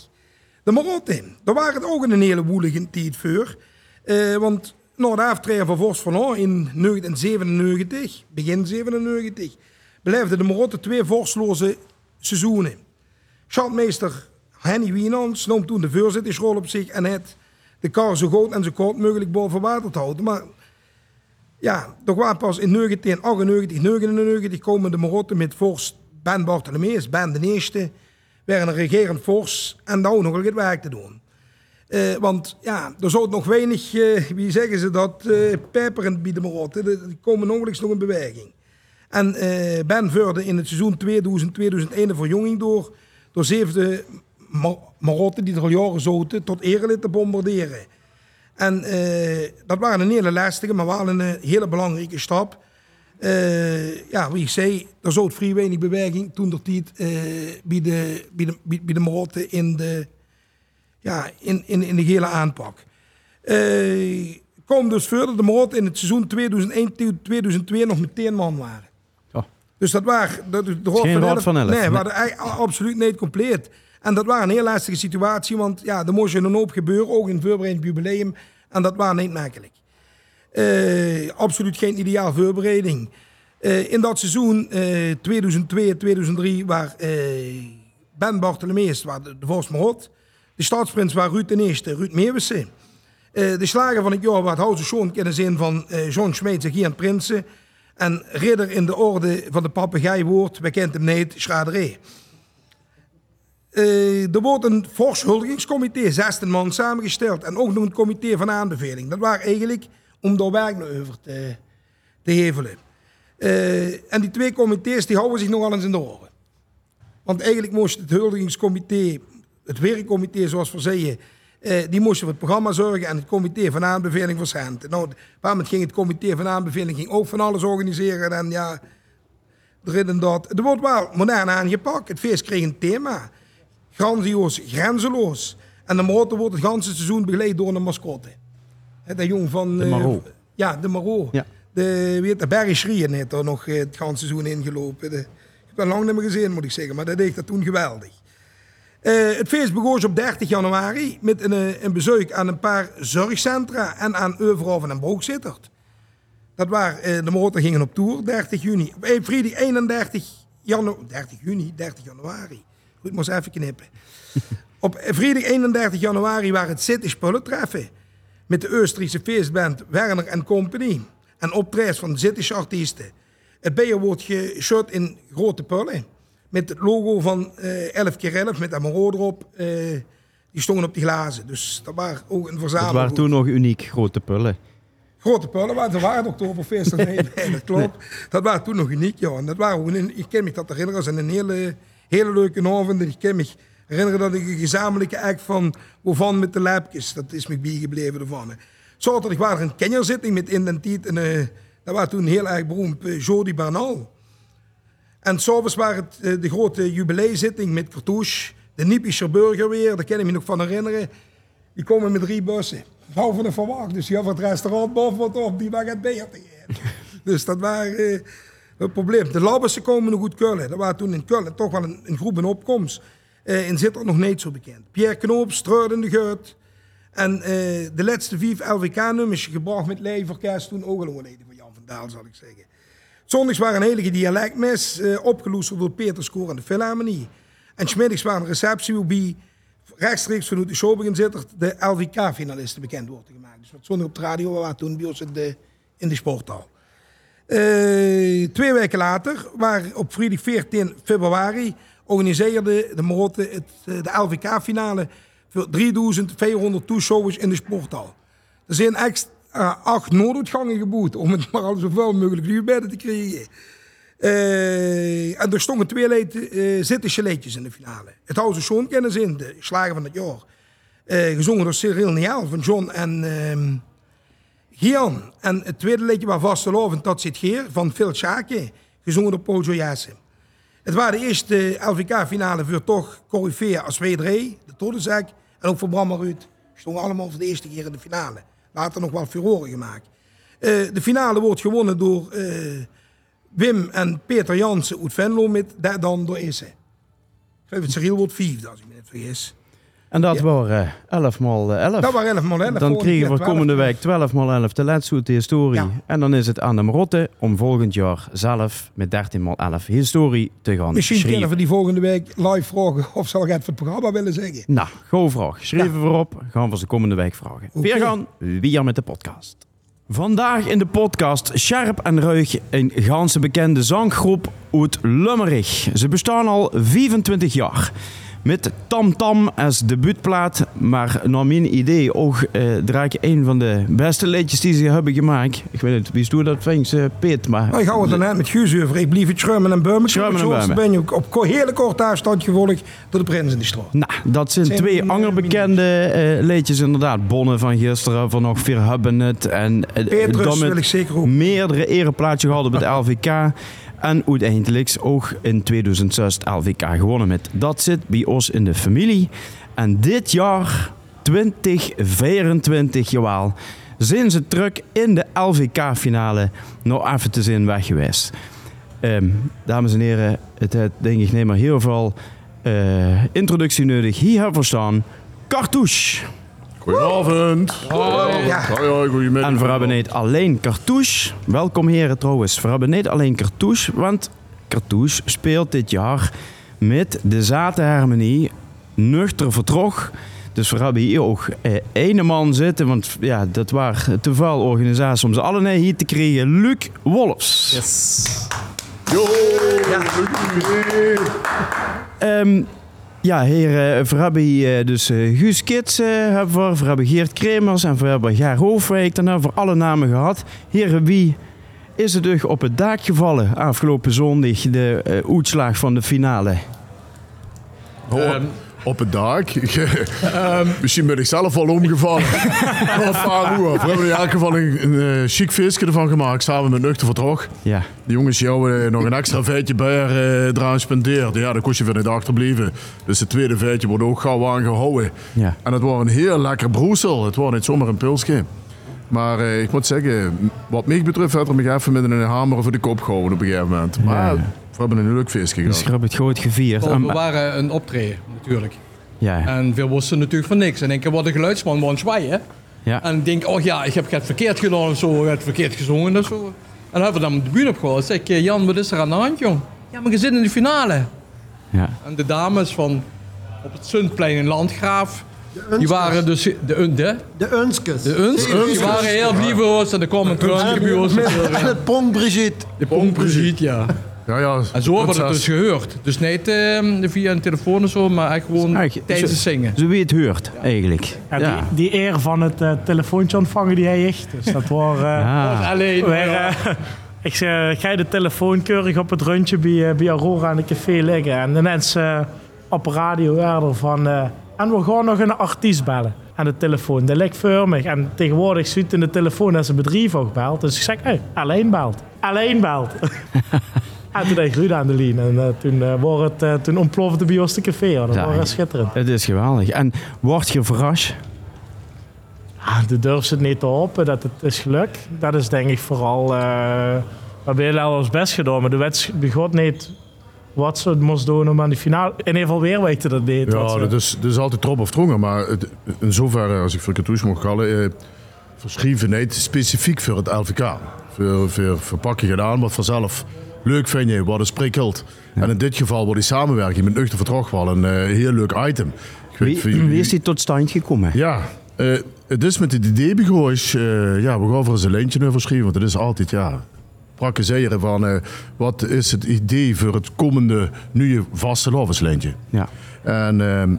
De Marotte, daar waren het ook een hele woelige tijd voor. Eh, want na de aftreden van Vos van in 1997, begin 97, beleefde de Marotte twee vorsloze seizoenen. Schatmeester Henny Wienans nam toen de voorzittersrol op zich en het de kar zo groot en zo kort mogelijk boven water te houden. Maar ja, toch was pas in 1998, 99 komen de Marotten met Forst Ben Bartholomeus, Ben de Eerste, werden een regerend Fors en ook nog het werk te doen. Eh, want ja, er zou nog weinig, eh, wie zeggen ze dat, peperend bij de Marotten. Er komen nauwelijks nog in beweging. En eh, Ben voerde in het seizoen 2000-2001 een verjonging door, door zevende Marotten die er al jaren zoten tot erelid te bombarderen. En eh, dat waren een hele lastige, maar wel een eh, hele belangrijke stap. Eh, ja, wie ik zei, er zat vrij weinig beweging toen er tijd eh, bij, de, bij, de, bij, de Marotten in de, ja, in, in, in de hele aanpak. Eh kwam dus verder de Marotten in het seizoen 2001-2002 nog meteen man waren. Oh. Dus dat waren... Dat, de geen van Elf, Nee, nee. waren absoluut niet compleet. En dat was een heel lastige situatie, want ja, er moest een hoop gebeuren, ook in het voorbereid jubileum. En dat was niet makkelijk. Eh, absoluut geen ideaal voorbereiding. Eh, in dat seizoen eh 2002-2003 waar eh, Ben Bartholomeus waar de, de Vos. De staatsprins was Ruud de Eerste, Ruud Meeuwissen. De slager van het jaar was House Schoon in de zin van eh John Smeets en Prinsen. En ridder in de orde van de papegaaiwoord, wij kent hem niet, Schraderé. Eh, er wordt een fors huldigingscomité, 16 man samengesteld. En ook nog een comité van aanbeveling. Dat waren eigenlijk om daar werk naar over te, te hevelen. Eh, en die twee comité's die houden zich nogal eens in de oren. Want eigenlijk moest het huldigingscomité, het werkcomité zoals we zeggen, eh, die moesten voor het programma zorgen en het comité van aanbeveling. Nou, op een bepaald moment ging het comité van aanbeveling ging ook van alles organiseren en ja, erin en dat. Er wordt wel modern aangepakt. Het feest kreeg een thema. Grandioos, grenzeloos. En de motor wordt het ganse seizoen begeleid door een mascotte. Dat jong van... De eh, ja, de Marot. Ja. De, weet, de Barry Schrien heeft er nog eh, het ganse seizoen ingelopen. De, ik heb dat lang niet meer gezien, moet ik zeggen. Maar dat deed dat toen geweldig. Eh, het feest begon op 30 januari met een, een bezoek aan een paar zorgcentra en aan Euverhoven en Brookzittert. Dat waar eh, de motor gingen op tour, 30 juni. Op vrijdag 31 januari, 30 juni, 30 januari. Goed, moest even knippen. [LAUGHS] op vrijdag 31 januari waren het City Spullen treffen. Met de Oostenrijkse feestband Werner en Company. En optredens van Zittische artiesten. Het bier wordt geshot in grote pullen. Met het logo van eh 11 keer 11 met Amaro erop. eh, die stonden op die glazen. Dus dat waren ook een verzameling. waren toen nog uniek grote pullen. Grote pullen, want er waren het Oktoberfeest. [LAUGHS] Nee, nee, dat klopt. Dat waren toen nog uniek, ja. En dat waren ook een, ik kan me dat herinneren als een hele, hele leuke avond. En ik kan me herinneren dat ik een gezamenlijke act van Wovan met de Lepjes, dat is me bijgebleven ervan. hè. Zaterdag waren er een kennerzitting met Indentiet. En eh, dat was toen heel erg beroemd, uh, Jody Bernal. En s'avonds was het eh, de grote jubileezitting met Cartouche. De Niepischer burger weer, daar kan ik me nog van herinneren. Die komen met drie bussen. Vrouw van de verwacht, dus die had het restaurant boven wat op, die mag het geven. [LAUGHS] Dus dat waren het probleem. De Labbersen komen nog goed Kullen. Dat waren toen in Kullen toch wel een, een groep in opkomst. Eh in Zitter nog niet zo bekend. Pierre Knoop, Struid in de Geut. En eh, de laatste vijf LVK-nummers gebracht met Leverkerst toen ook al overleden van Jan van Daal, zal ik zeggen. Zondags waren een hele dialectmes, eh opgeloesterd door Peter Skoor en de Philharmonie. En smiddags waren een receptie waarbij rechtstreeks vanuit de showbegin zittert de LVK-finalisten bekend worden gemaakt. Dus wat zondag op de radio waren toen bij ons in de, in de sporthal. Eh, twee weken later, waar op vrijdag 14 februari, organiseerde de Marotte het, eh, de LVK-finale voor 3200 toeschouwers in de sporthal. Er zijn extra acht nooduitgangen geboet om het [LAUGHS] maar al zoveel mogelijk huurbedden te krijgen. Eh, en er stonden twee leed, leedjes in de finale. Het of Sean kennen ze in, de slager van het jaar. Gezongen door Cyril Niel van John en ehm Gian. En het tweede liedje was Vastelovend, dat zit hier, van Phil Schake. Gezongen door Paul Joyassen. Het waren de eerste LVK-finale voor toch Corifea als W3, de Todenzak. En ook voor Bram en. Stonden allemaal voor de eerste keer in de finale. Later nog wel furoren gemaakt. Eh, de finale wordt gewonnen door eh, Wim en Peter Jansen uit Venlo met daar dan door Isse. Ik geloof het Cyril wordt vijfde, als ik me niet vergis. En dat Ja. waren 11 maal 11. Dat waren 11 mal 11. Dan kregen we 12. komende week 12 maal 11 de de historie. Ja. En dan is het aan de Marotte om volgend jaar zelf met 13 maal 11 historie te gaan Misschien schrijven. kunnen we die volgende week live vragen of zal ik het voor het programma willen zeggen. Nou, go vraag. Schrijven we erop. Gaan we ze komende week vragen. Weer gaan. Wie met de podcast. Vandaag in de podcast Scherp en Ruig, een ganse bekende zanggroep uit Lummerich. Ze bestaan al 25 jaar. Met Tam Tam als debuutplaat, maar naar mijn idee ook eh, draai ik een van de beste liedjes die ze hebben gemaakt. Ik weet niet, wie is dat vindt ze Piet, maar... Nou, ik hou het dan net met Guus over. Ik blijf het schrummen en bummen. Schrummen en bummen. ben je op hele korte afstand gevolgd door de prins in de straat. Nou, dat zijn Zijn twee andere eh, bekende eh liedjes inderdaad. Bonnen van gisteren, van nog hebben het. En eh, Petrus wil ik zeker ook. meerdere ereplaatsen gehad op het [LAUGHS] LVK. En uiteindelijk ook in 2006 het LVK gewonnen met Dat zit bij ons in de familie. En dit jaar, 2024, jawel, zijn ze terug in de LVK-finale nog even te zien weg geweest. Ehm, dames en heren, het heeft denk ik niet meer heel veel eh, introductie nodig. Hier hebben we staan Cartouche. Goedenavond. Ja. Hoi, hoi, goedemiddag. En niet alleen Cartouche. Welkom heren trouwens. We hebben niet alleen Cartouche, want Cartouche speelt dit jaar met de Zatenharmonie nuchter vertrog. Dus we hebben hier ook eh, ene man zitten, want ja, dat waren te veel organisaties om ze allemaal hier te krijgen. Luc Wolfs. Yo. Ehm, ja, heren, we hebben hier eh, dus eh, Guus Kits, eh, hebben we, we hebben Geert Kremers en we hebben Gaar Hoofdwijk. Dan hebben we alle namen gehad. Heren, wie is het dus op het dak gevallen afgelopen zondag, de eh, uitslag van de finale? Oh, op het dak. [LAUGHS] Misschien ben ik zelf wel omgevallen. [LAUGHS] of hoe. We hebben in elk geval een, een eh, chic feestje ervan gemaakt, samen met Nuchter Vertrog. Ja. De jongens jou eh, nog een extra feitje bij haar eh, eraan spendeerd. Ja, dan kost je weer niet achterblijven. Dus het tweede feitje wordt ook gauw aangehouden. Ja. En het was een heel lekker broesel. Het was niet zomaar een pilsje. Maar eh, ik moet zeggen, wat mij betreft had er me even met een hamer over de kop gehouden op een gegeven moment. Maar Ja. We hebben een leuk feestje Dus gehad. ik heb het groot gevierd. Oh, we waren een optreden, natuurlijk. ja. En veel wisten natuurlijk van niks. En ik wat de geluidsman wou zwaaien. Ja. En ik denk, oh ja, ik heb het verkeerd gedaan of zo, ik heb het verkeerd gezongen of zo. En dan hebben we dan de bühne opgehaald. Zeg ik, Jan, wat is er aan de hand, jong? Ja, maar je zit in de finale. Ja. En de dames van op het Sundplein in Landgraaf, die waren dus de, un- de, De Unskes. de uns, die waren heel blij voor ons en er kwam een traantje bij ons. En het Pong Brigitte. De Pong Brigitte, ja. Ja, ja. En zo hebben we het dus gehoord. Dus niet eh, via een telefoon of zo, maar echt gewoon Eigenlijk, tijdens het zingen. Zo wie het hoort, eigenlijk. Ja, Ja. Die, die eer van het eh, telefoontje ontvangen die hij echt. Dus dat was... eh. Alleen, eh, [LAUGHS] ik zeg, ik ga de telefoon keurig op het rondje bij, bij Aurora aan de café liggen. En de mensen op radio eerder van... eh, en we gaan nog een artiest bellen. Aan de telefoon. Dat lijkt. En tegenwoordig ziet in de telefoon dat ze bedrijf ook belt. Dus ik zeg, hey, alleen belt. Alleen belt. [LAUGHS] en toen deed ik Ruud aan de lijn. En eh, toen, eh, was het, eh, toen ontplofte bij ons de café. Ja, dat Ja, was schitterend. Het is geweldig. En word je verrast? Ah, de durf ze het niet te hopen dat het is geluk. Dat is denk ik vooral. eh we hebben heel erg ons best gedaan, maar de wedstrijd begot niet wat ze moest doen om aan die finale. In ieder geval weer weten dat niet. wat Ja, ze- dat is, dat is altijd trop of drongen. Maar het, in zoverre, als ik voor Katoes mag kallen, eh, niet specifiek voor het LVK. Voor, voor, voor pak je gedaan wat vanzelf leuk vind je, wat is prikkelt. En in dit geval wordt die samenwerking met Nuchter Vertrog wel een eh, heel leuk item. Ik weet Wie, wie is die tot stand gekomen? Ja, eh, het is met het idee begonnen. eh, ja, we gaan voor eens een lijntje over schrijven. Want het is altijd, ja, praktiseren van wat is het idee voor het komende nieuwe vaste lovenslijntje. Ja. En ehm,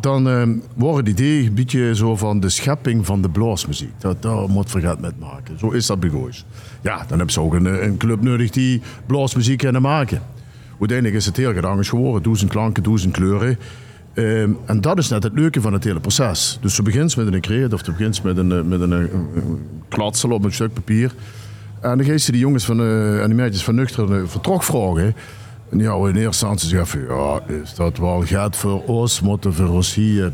dan ehm wordt het idee een beetje zo van de schepping van de blaasmuziek. Dat, daar moet vergat met maken. Zo is dat begonnen. Ja, dan hebben ze ook een, eh, een club nodig die blaasmuziek kunnen maken. Uiteindelijk is het heel gedangens geworden. Duizend klanken, duizend kleuren. Ehm, en dat is net het leuke van het hele proces. Dus je begint met een creëert of je begint met een, eh, met een, een, een klatsel op een stuk papier. En dan geeft ze die jongens van, eh, en die meisjes van Nuchter vertrok vragen. En ja, in eerste instantie zeggen van, ja, is dat wel gaat voor ons, moeten voor ons hier.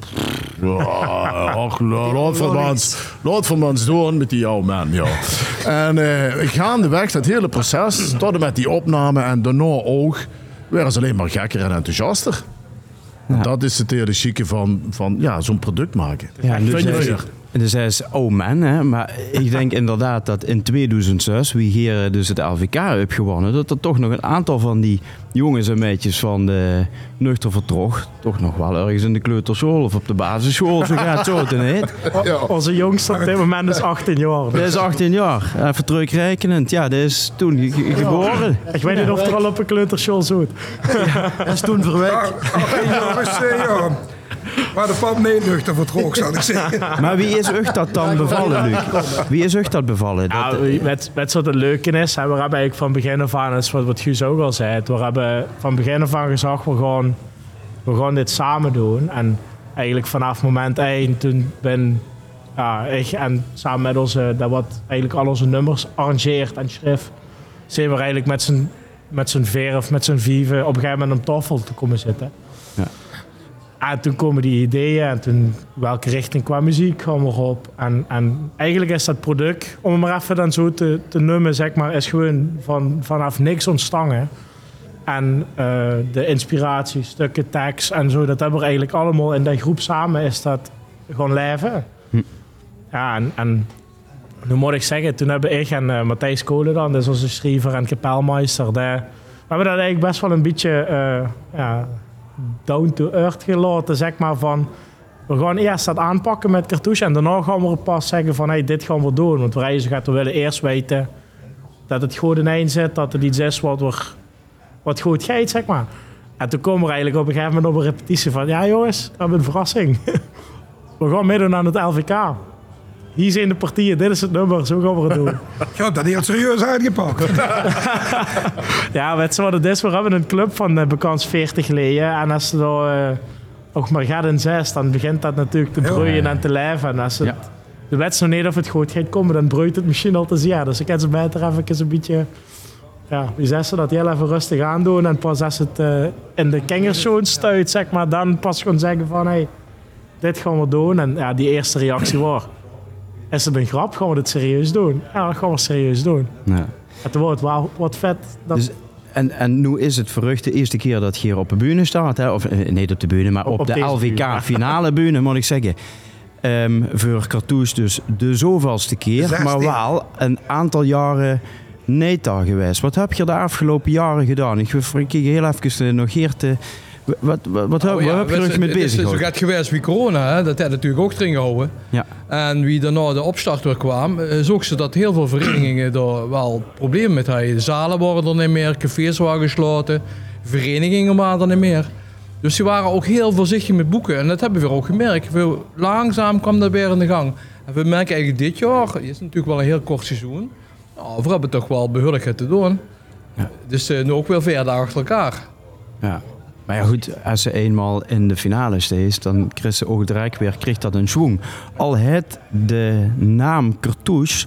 Ja, [LAUGHS] ach, laat van mans, laat van mans doen met die oude man, ja. [LAUGHS] En eh gaandeweg dat hele proces, tot en met die opname en daarna ook, werden ze alleen maar gekker en enthousiaster. Dat is het hele chique van, van ja, zo'n product maken. Ja, Dus dus hij is oh man, hè? maar ik denk [LAUGHS] inderdaad dat in 2006, wie hier dus het LVK heeft gewonnen, dat er toch nog een aantal van die jongens en meisjes van de nuchter vertrog, toch nog wel ergens in de kleuterschool of op de basisschool, zo gaat het zo te heet. [LAUGHS] Onze jongste op dit moment is 18 jaar. Dat is 18 jaar, even terugrekenend. Ja, dat is toen ge- ge- geboren. Ik weet niet of er al op een kleuterschool zoet. Dat [LAUGHS] is toen verwekt. jongens, eh, ja. Maar de pap nee nuchter vertrok, zal ik zeggen. [LAUGHS] Maar wie is euch dat dan bevallen, Luc? Wie is euch dat bevallen? Dat, Nou, met, met wat het leuke is, hè, we hebben eigenlijk van begin af aan, is wat, wat Guus ook al zei, we hebben van begin af aan gezegd, we gaan, we gaan dit samen doen. En eigenlijk vanaf moment 1, toen ben ja, ik en samen met onze, dat wat eigenlijk al onze nummers arrangeert en schrift, zijn we eigenlijk met z'n met vier of met z'n vieven op een gegeven moment om tafel te komen zitten. Ja. En toen komen die ideeën en toen welke richting qua muziek gaan we op. En, en eigenlijk is dat product, om het maar even dan zo te, te noemen, zeg maar, is gewoon van, vanaf niks ontstangen. En eh, de inspiratie, stukken tekst en zo, dat hebben we eigenlijk allemaal in die groep samen, is dat gewoon leven. Ja, en, en nu moet ik zeggen, toen hebben ik en eh, Matthijs Kolen dan, dat is onze schrijver en kapelmeister, de, we hebben dat eigenlijk best wel een beetje eh, ja, down to earth gelaten, zeg maar, van we gaan eerst dat aanpakken met cartouche en daarna gaan we pas zeggen van hey, dit gaan we doen. Want reizen gaat we willen eerst weten dat het goed in zit, dat het iets is wat, we, wat goed gaat, zeg maar. En toen komen we eigenlijk op een gegeven moment op een repetitie van ja jongens, we hebben een verrassing. [LAUGHS] we gaan meedoen aan het LVK. Hier zijn de partijen, dit is het nummer, zo gaan we het doen. [LAUGHS] Ja, dat heel serieus uitgepakt. [LAUGHS] Ja, weet je wat het is? We hebben een club van uh, bekans 40 leden. En als ze daar eh, nog maar gaat in zes, dan begint dat natuurlijk te broeien en te lijven. En als het, de wet nog niet of het goed gaat komen, dan broeit het misschien al te zeer. Dus ik heb ze beter even een beetje... Ja, wie zegt ze dat heel even rustig aandoen. En pas als het eh, in de kingerszoon stuit, zeg maar, dan pas gewoon zeggen van... Hey, dit gaan we doen. En ja, die eerste reactie was... Is het een grap? Gaan we dit serieus doen? Ja, dat gaan we serieus doen. Ja. Het wordt wel wat vet. Dat, Dus, en, en nu is het verrucht de eerste keer dat je hier op de bühne staat. Hè? Of eh, niet op de bühne, maar op, op de. LVK-finale [LAUGHS] bühne, moet ik zeggen. Ehm, voor Cartouche dus de zoveelste keer. Zesde. Maar wel een aantal jaren niet daar geweest. Wat heb je de afgelopen jaren gedaan? Ik wil heel even nog hier te... Wat, wat, wat, wat ja, heb je er mee het is bezig zo gehouden? gaat geweest wie corona, hè, dat had natuurlijk ook erin gehouden. Ja. En wie daarna de opstart weer kwam, eh, zag ze dat heel veel verenigingen daar wel problemen met hadden. De zalen worden er niet meer, cafés waren gesloten, verenigingen waren er niet meer. Dus ze waren ook heel voorzichtig met boeken. En dat hebben we ook gemerkt. We, langzaam kwam dat weer in de gang. En we merken eigenlijk dit jaar, het is natuurlijk wel een heel kort seizoen, nou, we hebben toch wel behoorlijk te doen. Dus eh, nu ook weer verder achter elkaar. Ja. Maar ja, goed, als ze eenmaal in de finale steeds, dan krijgt ze ook direct weer krijgt dat een schwung. Al het de naam Cartouche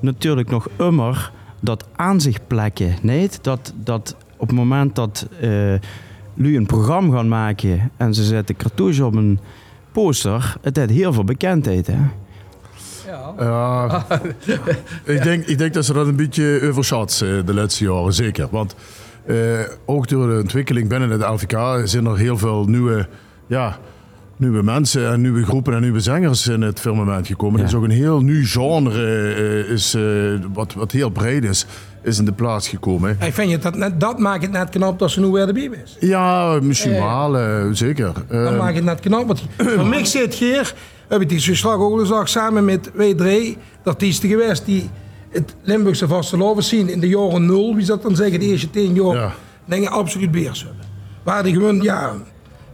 natuurlijk nog immer dat aanzicht plekken. Nee, dat, dat op het moment dat eh jullie een programma gaan maken en ze zetten Cartouche op een poster, het heeft heel veel bekendheid. Hè? Ja, [LAUGHS] ik, denk, ik denk dat ze dat een beetje overschatten de laatste jaren, zeker. Want eh, ook door de ontwikkeling binnen het LVK zijn er heel veel nieuwe, ja, nieuwe mensen en nieuwe groepen en nieuwe zangers in het firmament gekomen. Er is ook een heel nieuw genre, eh, is, eh, wat, wat heel breed is, is in de plaats gekomen. Ik vind je dat, net, dat maakt het net knap dat ze nu weer de Bibel is. Ja, misschien wel, zeker. Dat maakt het net knap. Want voor mij zit hier, heb ik die slag samen met wij drie, de artiesten geweest die het Limburgse vastelovens zien in de jaren nul, wie zou dat dan zeggen, de eerste tien jaar, denk ik absoluut beers hebben. Waar die gewoon, ja,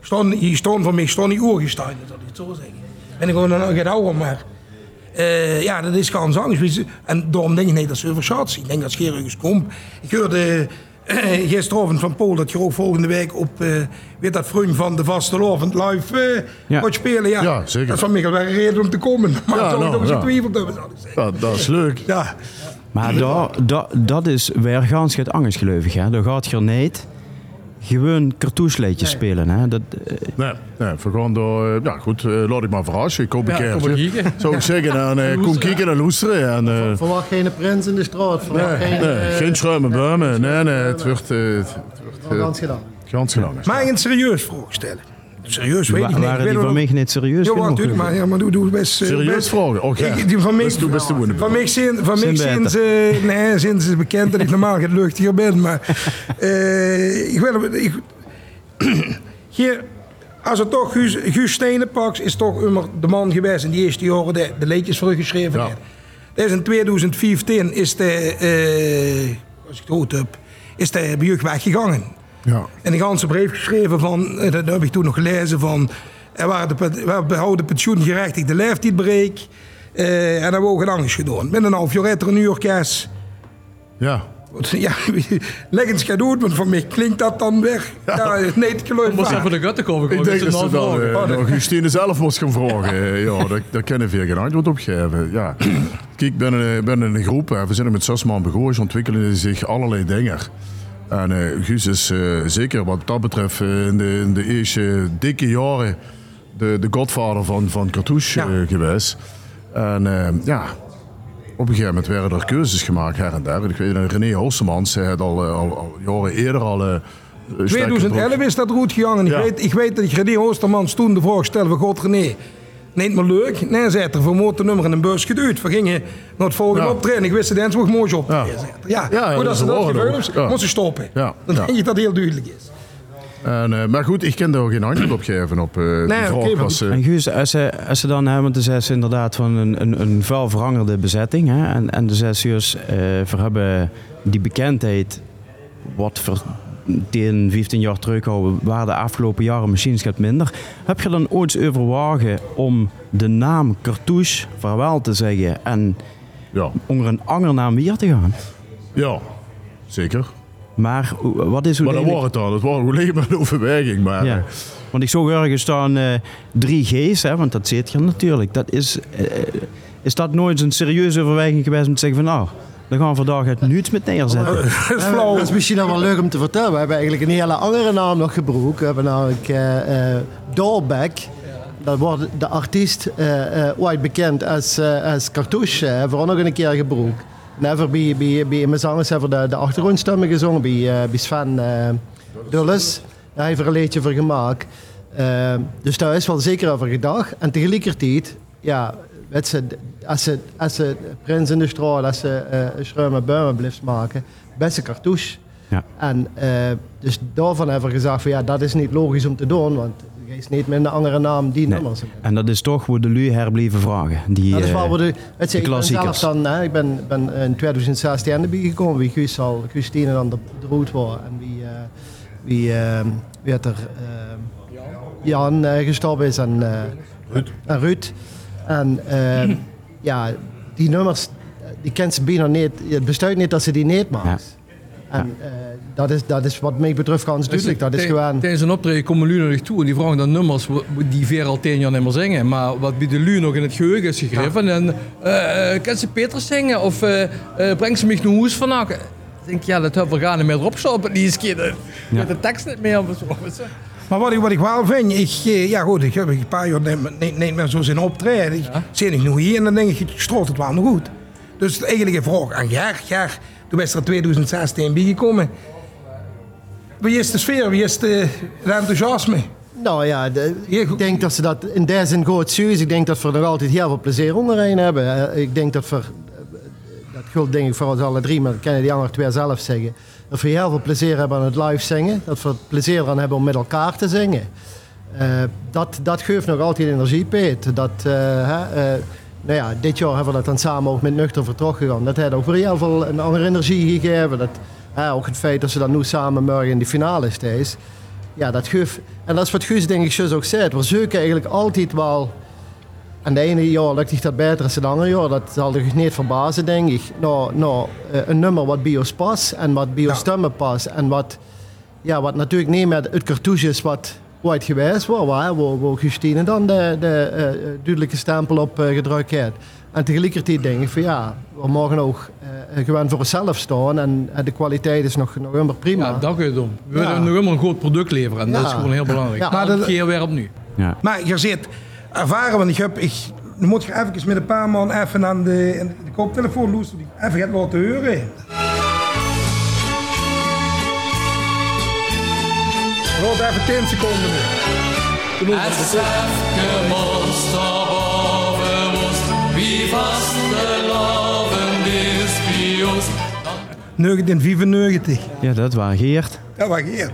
stond, hier stond voor mij, stond niet oorgestaan, dat ik het zo zeggen. Ben ik gewoon een gedouwen, maar eh, ja, dat is gewoon zangers. En daarom denk ik niet dat ze overschat zien. Ik denk dat Scherhuis komt. Ik hoorde gisteravond van Paul dat je ook volgende week op, eh weet dat vriend van de vastelovend live eh Ja. gaat spelen. Ja, Ja, zeker. Dat is van Michael wel een reden om te komen. Maar Ja, toch nou, nog eens ja. getwijfeld hebben, zal ik zeggen. dat, dat is leuk. Ja. Maar daar, daar, dat is weer gans het angstgeloofig. Hè? Daar gaat je niet gewoon cartoucheleedjes spelen. Hè? Dat, eh, Nee, nee, we gaan door. Ja, goed, eh, laat ik maar verrassen. Ik kom een Ja, kijken. Zou ik zeggen, [LAUGHS] dan eh, kom kijken en loesteren. En, eh, Verwacht geen prins in de straat. Verwacht nee, geen, nee, eh, geen schuime bomen. Nee, nee, het wordt... eh, het wordt eh, Gans gedaan. Gans gedaan. Mag ik een serieus vraag stellen? Serieus weet wa- ik niet. waren Ik die van mij niet serieus Ja, genoeg? natuurlijk, maar, ja, maar doe, doe best... eh, Serieus best- vragen? Oké. Van mij, Best doe, best doen. van mij zijn, van mij Zijn zijn ze, nee, zijn ze bekend dat ik normaal geen luchtiger ben, maar [LAUGHS] eh, ik wil, ik, [CLEARS THROAT] hier, als het toch Guus, Guus is toch immer de man geweest in die eerste jaren de, de leedjes voor geschreven heeft. Dat is in 2015 is de, eh, als ik het goed heb, is de bij jeugd weggegangen. Ja. En een ganse brief geschreven van, eh, dat heb ik toen nog gelezen van, er waren de, we behouden pensioengerechtigde leeftijdsbreek. eh en dat ook anders gedaan. Met een half jaar een uurkast. Ja. [LAUGHS] Ja, leg eens gaan doen, want voor mij klinkt dat dan weg. Ja, nee, het geloof Moest even de gutten komen. Ik denk dat ze dan uh, nou, Justine zelf moest gaan vragen. Eh, ja, daar, daar kunnen veel geen antwoord op geven. Ja. Kijk, binnen, binnen een groep, hè, we zijn er met zes man begonnen, ontwikkelen zich allerlei dingen. En eh Guus is eh, zeker wat dat betreft eh, in, de, in de eerste dikke jaren de, de godvader van, van Cartouche eh, geweest. En ja, op een gegeven moment werden er keuzes gemaakt her en daar. Ik weet dat René Hoosemans hij had al, al, al jaren eerder al... eh, sterke 2011 is dat goed gegaan. Ik, weet, ik weet dat ik René Oostermans toen de vraag stelde van God René, neemt me leuk. Nee, zei er voor motornummer in een bus geduwd. We gingen naar het volgende Ja. optreden. Ik wist eens nog mooi op. Ja, ja, Ja, goed dat als ze is dat gebeurt. Ja. moesten stoppen. Ja, Dan ja. denk je dat heel duidelijk is. En, eh, maar goed, ik kan daar ook geen antwoord op geven op eh Nee, was, eh, En Guus, als ze, als ze dan hebben, zijn ze inderdaad van een, een, een vuil verangerde bezetting. Hè? En, en de zes uur, eh, we hebben die bekendheid wat voor tegen 15 jaar terug houden, waren de afgelopen jaren misschien wat minder. Heb je dan ooit overwogen om de naam Cartouche vaarwel te zeggen en onder een andere naam weer te gaan? Ja, zeker. Maar wat is hoe Maar dat wordt het dan. Het wordt alleen maar een overweging. Maar Ja. Want ik zag ergens staan eh 3G's, hè, want dat zit je natuurlijk. Dat is, eh, is dat nooit een serieuze overweging geweest om te zeggen van nou, dan gaan we vandaag het niets met neerzetten. Ja, dat is misschien nog wel leuk om te vertellen. We hebben eigenlijk een hele andere naam nog gebruikt. We hebben namelijk eh eh Doorbeck. Dat wordt de artiest eh eh, ooit bekend als, eh, als Cartouche. hebben we ook nog een keer gebruikt. We bij, bij, bij mijn zangers hebben we de, de achtergrondstemmen gezongen bij, eh, bij Sven eh Dulles. Daar heeft er een liedje voor gemaakt. Dus daar is wel zeker over gedacht. En tegelijkertijd, ja, weet ze, als ze, als ze Prins in de straat, als ze uh, en Buimen blijft maken, beste cartouche. Ja. En eh, dus daarvan hebben we gezegd van ja, dat is niet logisch om te doen, want je is niet met een andere naam die nummers. En dat is toch hoe de lui herbleven vragen. Die, Dat is wel eh, wat de, weet je, de ik ben dan, hè, ik ben, ben in 2016 erbij gekomen, wie Guus al, Christine dan de, de rood was en wie, eh, wie, eh, wie had er eh, Jan eh, gestopt is en, eh, en Ruud. En eh, ja, die nummers, eh, die kent ze bijna niet, het bestaat niet dat ze die niet maakt. En eh, dat, is, dat is wat mij betreft ganz duidelijk, dat is gewoon... Tijdens een optreden komen lui naar zich toe en die vragen dan nummers die ver al tien jaar niet meer zingen. Maar wat bij de lui nog in het geheugen is gegriffen. En eh kan ze Peters zingen of eh eh, breng ze mich naar huis vandaag? Ik denk, ja, dat hebben we gaan niet meer staan. Die is keer de tekst niet meer. Of zo. Maar wat ik, wat ik wel vind, ik, eh, ja goed, ik heb een paar jaar niet, niet, niet meer zo zin optreden. Ik zit ik nog hier en dan denk ik, ik stroot het wel nog goed. Dus eigenlijk een vraag aan Ger. Ger, toen ben je er in 2016 bijgekomen. Wie is de sfeer, wie is de, het enthousiasme? Nou ja, de- ik denk dat ze dat in deze zin goed zien. Ik denk dat we er nog altijd heel veel plezier onderheen hebben. Eh, Ik denk dat we, dat geldt denk ik voor ons alle drie, maar dat die andere twee zelf zeggen. Dat we heel veel plezier hebben aan het live zingen. Dat we er plezier aan hebben om met elkaar te zingen. Eh, dat, dat geeft nog altijd energie, Peet. Dat, eh, hè, eh, nou ja, dit jaar hebben we dat dan samen ook met Nuchter vertrokken gegaan. Dat heeft ook weer heel veel een andere energie gegeven. Dat, ook het feit dat ze dan nu samen morgen in de finale steeds. Ja, dat geeft... En dat is wat Guus denk ik ook zei. We zoeken eigenlijk altijd wel... En de ene jaar lukt zich dat beter dan het andere jaar. Dat zal je niet verbazen, denk ik. Nou, nou eh, een nummer wat bij ons past en wat bij ons stemmen past. En wat, ja, wat natuurlijk niet met het cartouche is wat ooit geweest was. Waar, waar, waar Justine dan de, de eh, duidelijke stempel op eh, gedrukt heeft. En tegelijkertijd denk ik van ja, we mogen ook eh, gewoon voor onszelf staan. En, de kwaliteit is nog, nog immer prima. Ja, daar gaat het om. We Ja. willen nog immer een goed product leveren. En dat is gewoon heel belangrijk. Ja. Maar dat dat- keer weer opnieuw. Ja. Maar je zit ervaren, want ik heb, ik, dan moet je even met een paar man even aan de, aan de koptelefoon loesteren, die even gaat laten horen. Rot even 10 seconden nu. Het zefke monster boven ons, wie vast de loven is bij ons. 1995. Ja, dat was Geert. Dat was Geert.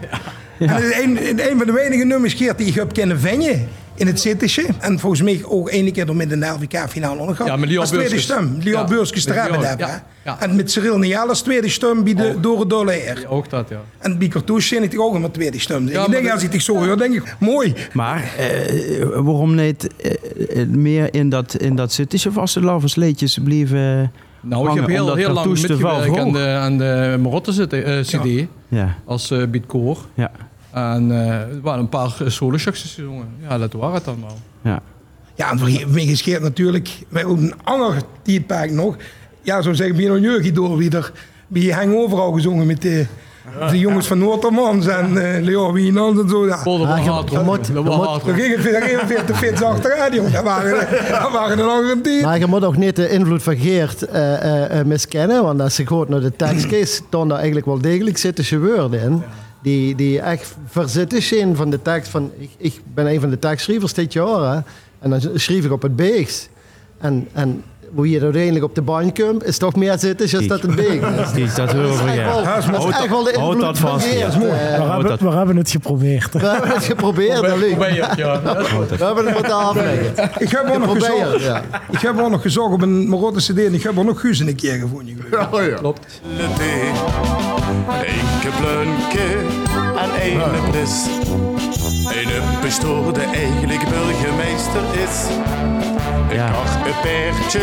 En het is een, een van de weinige nummers Geert die ik heb kunnen vinden in het Zittische. En volgens mij ook één keer door met de LVK-finale nog gehad. Ja, met Als tweede stem. Lior Ja, Beurskes met te hebben ja. En met Cyril Niel als tweede stem bij de Door het Dolle Eer. Ook dat, ja. En bij Cartouche zit ik ook een tweede stem. Ja, ik denk, dat- als ik het zo hoor, denk ik, mooi. Maar eh, waarom niet eh, eh, meer in dat, in dat Zittische vastelavondsleedjes blijven Nou, ik hangen, heb heel, heel lang mitgewerkt aan de, aan de Marotte zit- eh, CD. Ja. Als uh, beatcore. Ja. En eh, er waren een paar solo-shocks gezongen. Ja, dat waren het dan wel. Ja. Ja, en voor mij gescheerd natuurlijk. Wij ook een ander tijdperk nog. Ja, zo zeggen Bino Jurgi door weer. Wie hang overal gezongen met de, de jongens van Noordermans en eh Leo Wienand en zo. Ja. Dan ging het dan weer te fit achteruit, jongen. Dat waren, dat waren een andere tijd. Maar je moet ook niet de invloed van Geert eh, eh, eh, miskennen. Want als je goed naar de tekst kijkt, staan daar eigenlijk wel degelijk zittische woorden in. Die, die echt verzitten zijn van de tekst. Van, ik, ik ben een van de tekstschrijvers dit jaar. Hè, en dan schreef ik op het Beeks. En, en hoe je uiteindelijk op de baan komt, is toch meer zittisch als dat een Beek is. [LAUGHS] Dat horen we, ja. wel- dat is Houd echt wel de dat- vast, ja. eh. We hebben, dat- we hebben het geprobeerd. We hebben het geprobeerd, dat lukt. Ja. Dat is goed. We hebben het moeten afleggen. Ik heb wel nog Geprobeerd, gezocht. ja. Ik heb wel nog gezocht op een Marotte CD en ik heb wel nog Guus een keer gevonden. geloof ik. Klopt. Eén plunke en één pris. Een pastoor de eigenlijk burgemeester is. Ik Ja. een peertje.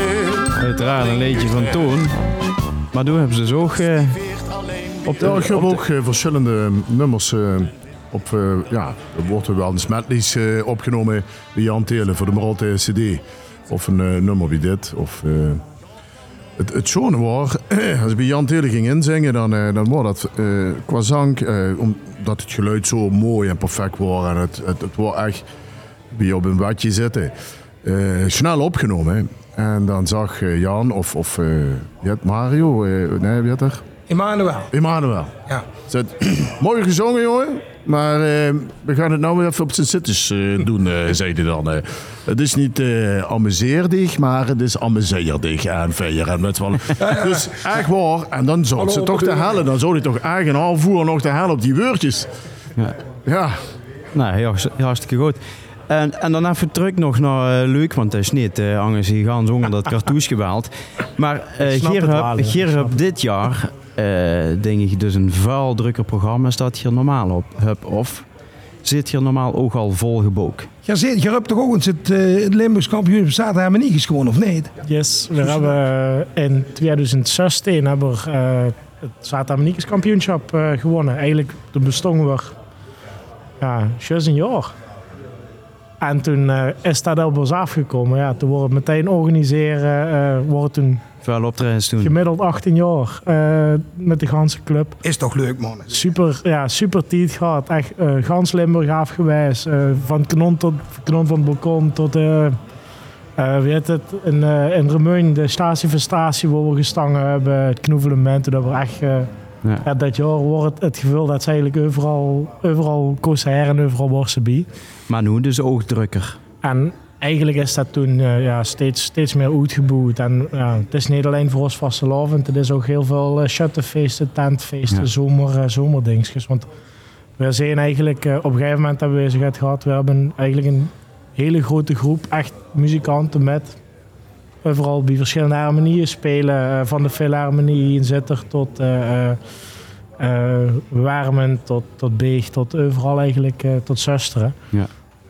Uiteraard een liedje van Toon. Maar toen hebben ze zo ook eh, op de... Ja, ik heb op de- ook eh, verschillende nummers eh, op, eh, ja, er wordt er wel eens medleys eh, opgenomen bij Jan Telen voor de Marolte CD. Of een eh, nummer wie dit. Of, eh, het, het schone was, als ik bij Jan Telen ging inzingen, dan, eh, dan was dat eh, qua zang, eh, omdat het geluid zo mooi en perfect was. En het, het, het was echt bij op een watje zitten. eh, snel opgenomen. hè. En dan zag eh, Jan of, of eh, Mario, eh, nee, wie heet er? Emmanuel. Emmanuel. Ja. Zet, [CLEARS THROAT] mooi gezongen, jongen. Maar eh, we gaan het nou weer even op zijn zitters eh, doen, eh zei hij dan. eh. Het is niet eh amuseerdig, maar het is amuseerdig en feier en met van. [LAUGHS] Dus echt waar. En dan zou ze toch bedoel- hellen, dan zou hij toch eigen aanvoer nog de hel op die woordjes. Ja. Ja. Nou, ja, hartstikke goed. En, en dan even terug nog naar eh, leuk, want dat is niet uh, gaan zonder dat [LAUGHS] cartouche gewaald. Maar uh, wel, dit jaar, denk ik, dus een vuil drukker programma staat hier normaal op. Hub, of zit hier normaal ook al vol gebook? Je, zit, je hebt toch ook eens het, eh, het Limburgs kampioenschap zaterdag hebben niet gewonnen, of niet? Yes, we hebben eh, in 2016 hebben we eh, het Zuid-Amerikaans kampioenschap eh, gewonnen. Eigenlijk toen bestonden we ja, juist een jaar. En toen eh, is dat op ons afgekomen. Ja, toen wordt het meteen organiseren. eh wordt toen optredens toen. gemiddeld 18 jaar eh, met de ganse club. Is toch leuk, man? Super, ja, super tijd gehad. Echt eh gans Limburg afgewijs. eh van kanon tot kanon van het balkon tot eh eh weet het, in, eh in Remeun, de statie voor statie waar we gestangen hebben, het knoevelement, dat we echt eh, Ja. ja, dat jaar wordt het, het gevoel dat ze eigenlijk overal, overal concert en overal ze bij. Maar nu dus oogdrukker. En eigenlijk is dat toen eh, ja, steeds, steeds meer uitgebouwd. En ja, het is niet alleen voor ons vastelavond, het is ook heel veel uh, shutterfeesten, tentfeesten, Ja. zomer, uh, zomerdingsjes. Want we zijn eigenlijk op een gegeven moment hebben we bezigheid gehad. We hebben eigenlijk een hele grote groep echt muzikanten met overal bij verschillende harmonieën spelen. Van de Philharmonie in Zitter tot uh, uh, Warmen, tot, tot Beeg, tot overal eigenlijk, uh, tot Zusteren. Ja.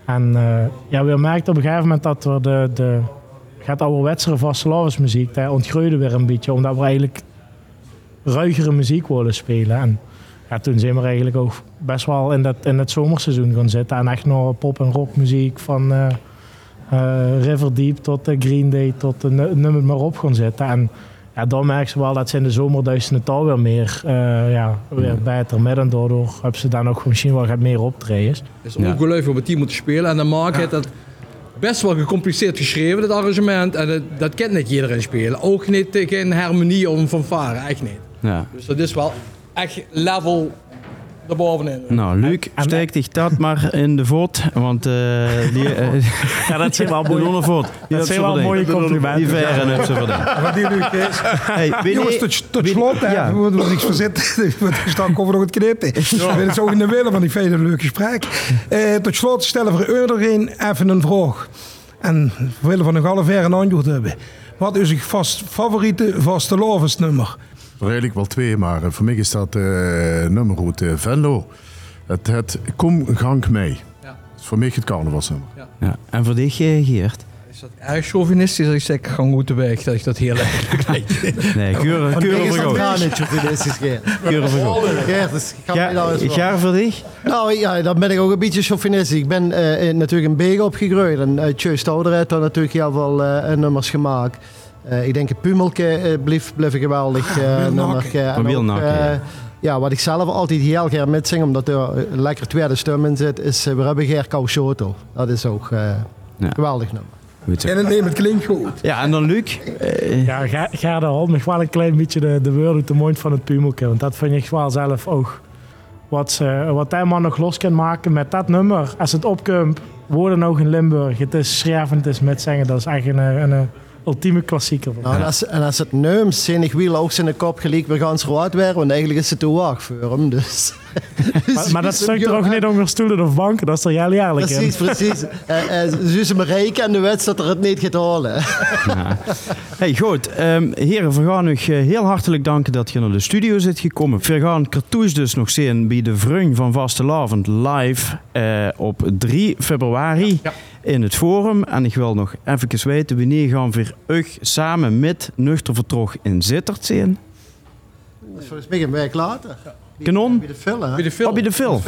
En uh, ja, we merkten op een gegeven moment dat we de, de gaat ouderwetsere vastelavondsmuziek, daar ontgroeide weer een beetje, omdat we eigenlijk ruigere muziek wilden spelen. En ja, toen zijn we eigenlijk ook best wel in, dat, in het zomerseizoen gaan zitten en echt naar pop- en rockmuziek van uh, uh, River Deep tot uh, Green Day tot het maar op gaan zitten. En ja, dan merken ze wel dat ze in de zomerduizenden taal weer meer, uh, ja, weer beter met en daardoor hebben ze dan ook misschien wel meer optredens. Het is ongelooflijk om het team moeten spelen en dan maakt het dat best wel gecompliceerd geschreven, dat arrangement. En dat, dat kent niet iedereen spelen. Ook niet geen harmonie of een fanfare, echt niet. Ja. Dus dat is wel echt level erbovenin. Nou, Luc, steek dich dat maar in de voet, want uh, die... Uh, ja, dat [LAUGHS] zijn wel mooie, voet. dat zijn wel mooie complimenten. Die veren heeft ze verdiend. Wat die Luc is. Hey, [LAUGHS] Jongens, tot, tot slot, ja. we moeten er niks verzetten. [LAUGHS] Straks komen we nog het knippen. Het is ook in de willen van die vele leuk gesprek. Uh, tot slot stellen we iedereen even een vraag. En we willen van een half een antwoord hebben. Wat is uw vast, favoriete vaste lovensnummer? Eigenlijk wel twee, maar voor mij is dat uh, nummer goed uh, Venlo. Het, het Kom Gang mee. Ja. Dat is voor mij het carnavalsnummer. Ja. ja. En voor dich, Geert? Is dat erg chauvinistisch als ik zeg gang goed de weg, dat ik dat heel erg [LAUGHS] Nee, keuren keuren voor jou. Ja, niet chauvinistisch, Geert. Keuren voor jou. Geert, dus Ga voor dich? Nou ja, dan ben ik ook een beetje chauvinistisch. Ik ben uh, natuurlijk in Begen opgegroeid en uit Ouder heeft daar natuurlijk heel veel uh, nummers gemaakt. Uh, ik denk het Pumelke uh, bleef, bleef een geweldig uh, nummer. Uh, ja. ja, wat ik zelf altijd heel graag mitzing, omdat er een lekker tweede stem in zit, is We hebben Ger Kauschoto. Dat is ook een ja. geweldig nummer. En het, nee, het klinkt goed. Ja, en dan Luc? Ja, ga, ga er al nog wel een klein beetje de, de woorden uit de mond van het Pumelke. Want dat vind ik wel zelf ook. Wat, ze, wat hij man nog los kan maken met dat nummer. Als het opkomt, woorden nog in Limburg. Het is schrijvend, het is mitzingen. Dat is echt een, een, een ultieme klassieker. Nou, en, als, en als het neemt, zijn ik wiel ook zijn kop gelijk weer gans rood weer, want eigenlijk is het te waag voor hem. Dus. [LAUGHS] Maar, maar dat stuk er ook niet onder stoelen of banken, dat is er heel in. Precies, precies. [LAUGHS] Eh, eh, Ze me reken en de wedstrijd dat er het niet gaat halen. Hey, goed. Ehm, heren, we gaan u eh, heel hartelijk danken dat je naar de studio zit gekomen. We gaan Cartouche dus nog zien bij de Vrung van Vastelavond live eh, op 3 februari in het Forum. En ik wil nog even weten, wanneer gaan we weer samen met Nuchter Vertrog in Zittert zien? Dat is volgens mij een week later. Kanon? Bij de film, hè? Bij de film. Oh, bij de film.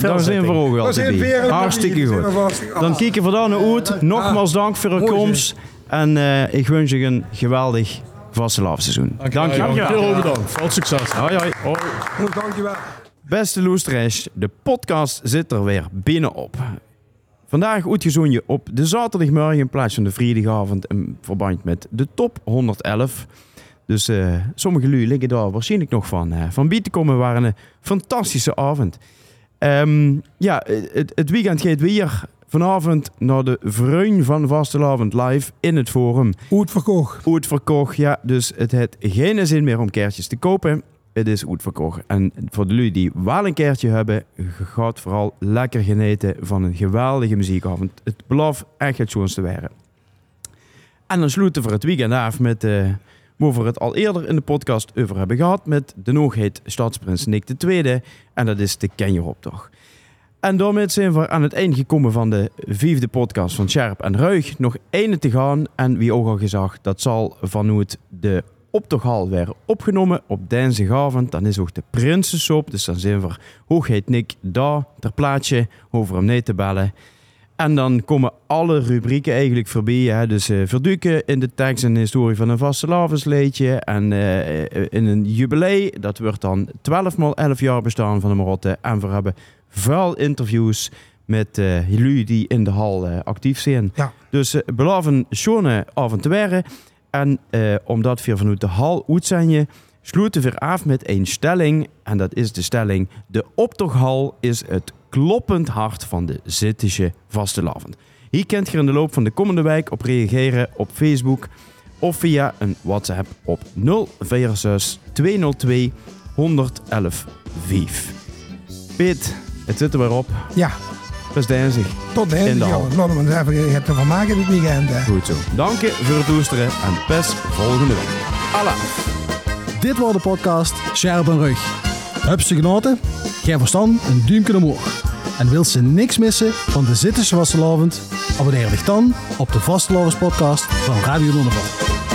Daar zijn we ook wel Hartstikke goed. Dan kijken we daar naar uit. Nogmaals dank voor uw Mooi, komst. En eh, ik wens je een geweldig vastelavondseizoen. Dank je wel. Heel bedankt. Veel succes. Hoi, hoi. Dankjewel. Beste Loestrash, de podcast zit er weer binnenop. Vandaag uitgezoen je op de zaterdagmorgen in plaats van de vrijdagavond in verband met de top 111. Dus eh, sommige jullie liggen daar waarschijnlijk nog van. eh, van bieten komen waren een fantastische avond. Ehm, ja, het, het weekend gaat weer vanavond naar de Vreun van Vastelavond live in het Forum. Uitverkocht. Uitverkocht, ja. Dus het heeft geen zin meer om kaartjes te kopen. Het is uitverkocht. En voor de jullie die wel een kaartje hebben, gaat vooral lekker genieten van een geweldige muziekavond. Het belooft echt het schoonste waren. En dan sluiten we het weekend af met eh waar we het al eerder in de podcast over hebben gehad met de noogheid Stadsprins Nick II. En dat is de Kenjeroptocht. En daarmee zijn we aan het eind gekomen van de vijfde podcast van Scherp en Ruig. Nog één te gaan. En wie ook al gezegd, dat zal vanuit de optochthal weer opgenomen op dinsdagavond. Dan is ook de Prinsensop. Dus dan zijn we hoogheid Nick daar ter plaatje over hem nee te bellen. En dan komen alle rubrieken eigenlijk voorbij. Hè? Dus eh verduiken in de tekst en de historie van een vastelavondsleedje. En eh, eh, in een jubilee, dat wordt dan 12 maal 11 jaar bestaan van de Marotte. En we hebben vuil interviews met jullie die in de hal actief zijn. Ja. Dus beloof een schone avonturen. En eh, omdat we vanuit de hal uitzenden, sluiten we af met een stelling. En dat is de stelling: de optochthal is het kloppend hart van de Zittische vastelavond. Hier kunt je in de loop van de komende week op reageren op Facebook of via een WhatsApp op 046 202 111 5. Piet, het zit er weer op. Ja. Dinsdag. Tot de hal. Laten we eens even het ervan maken dit weekend. hè. Goed zo. Dank je voor het luisteren en best volgende week. Allah. Dit was de podcast Scherp en Rug. Heb ze genoten? Geef verstand een duimpje omhoog. En wil ze niks missen van de Zittische Vastelavond? Abonneer je dan op de Vastelavondspodcast van Radio Donderval.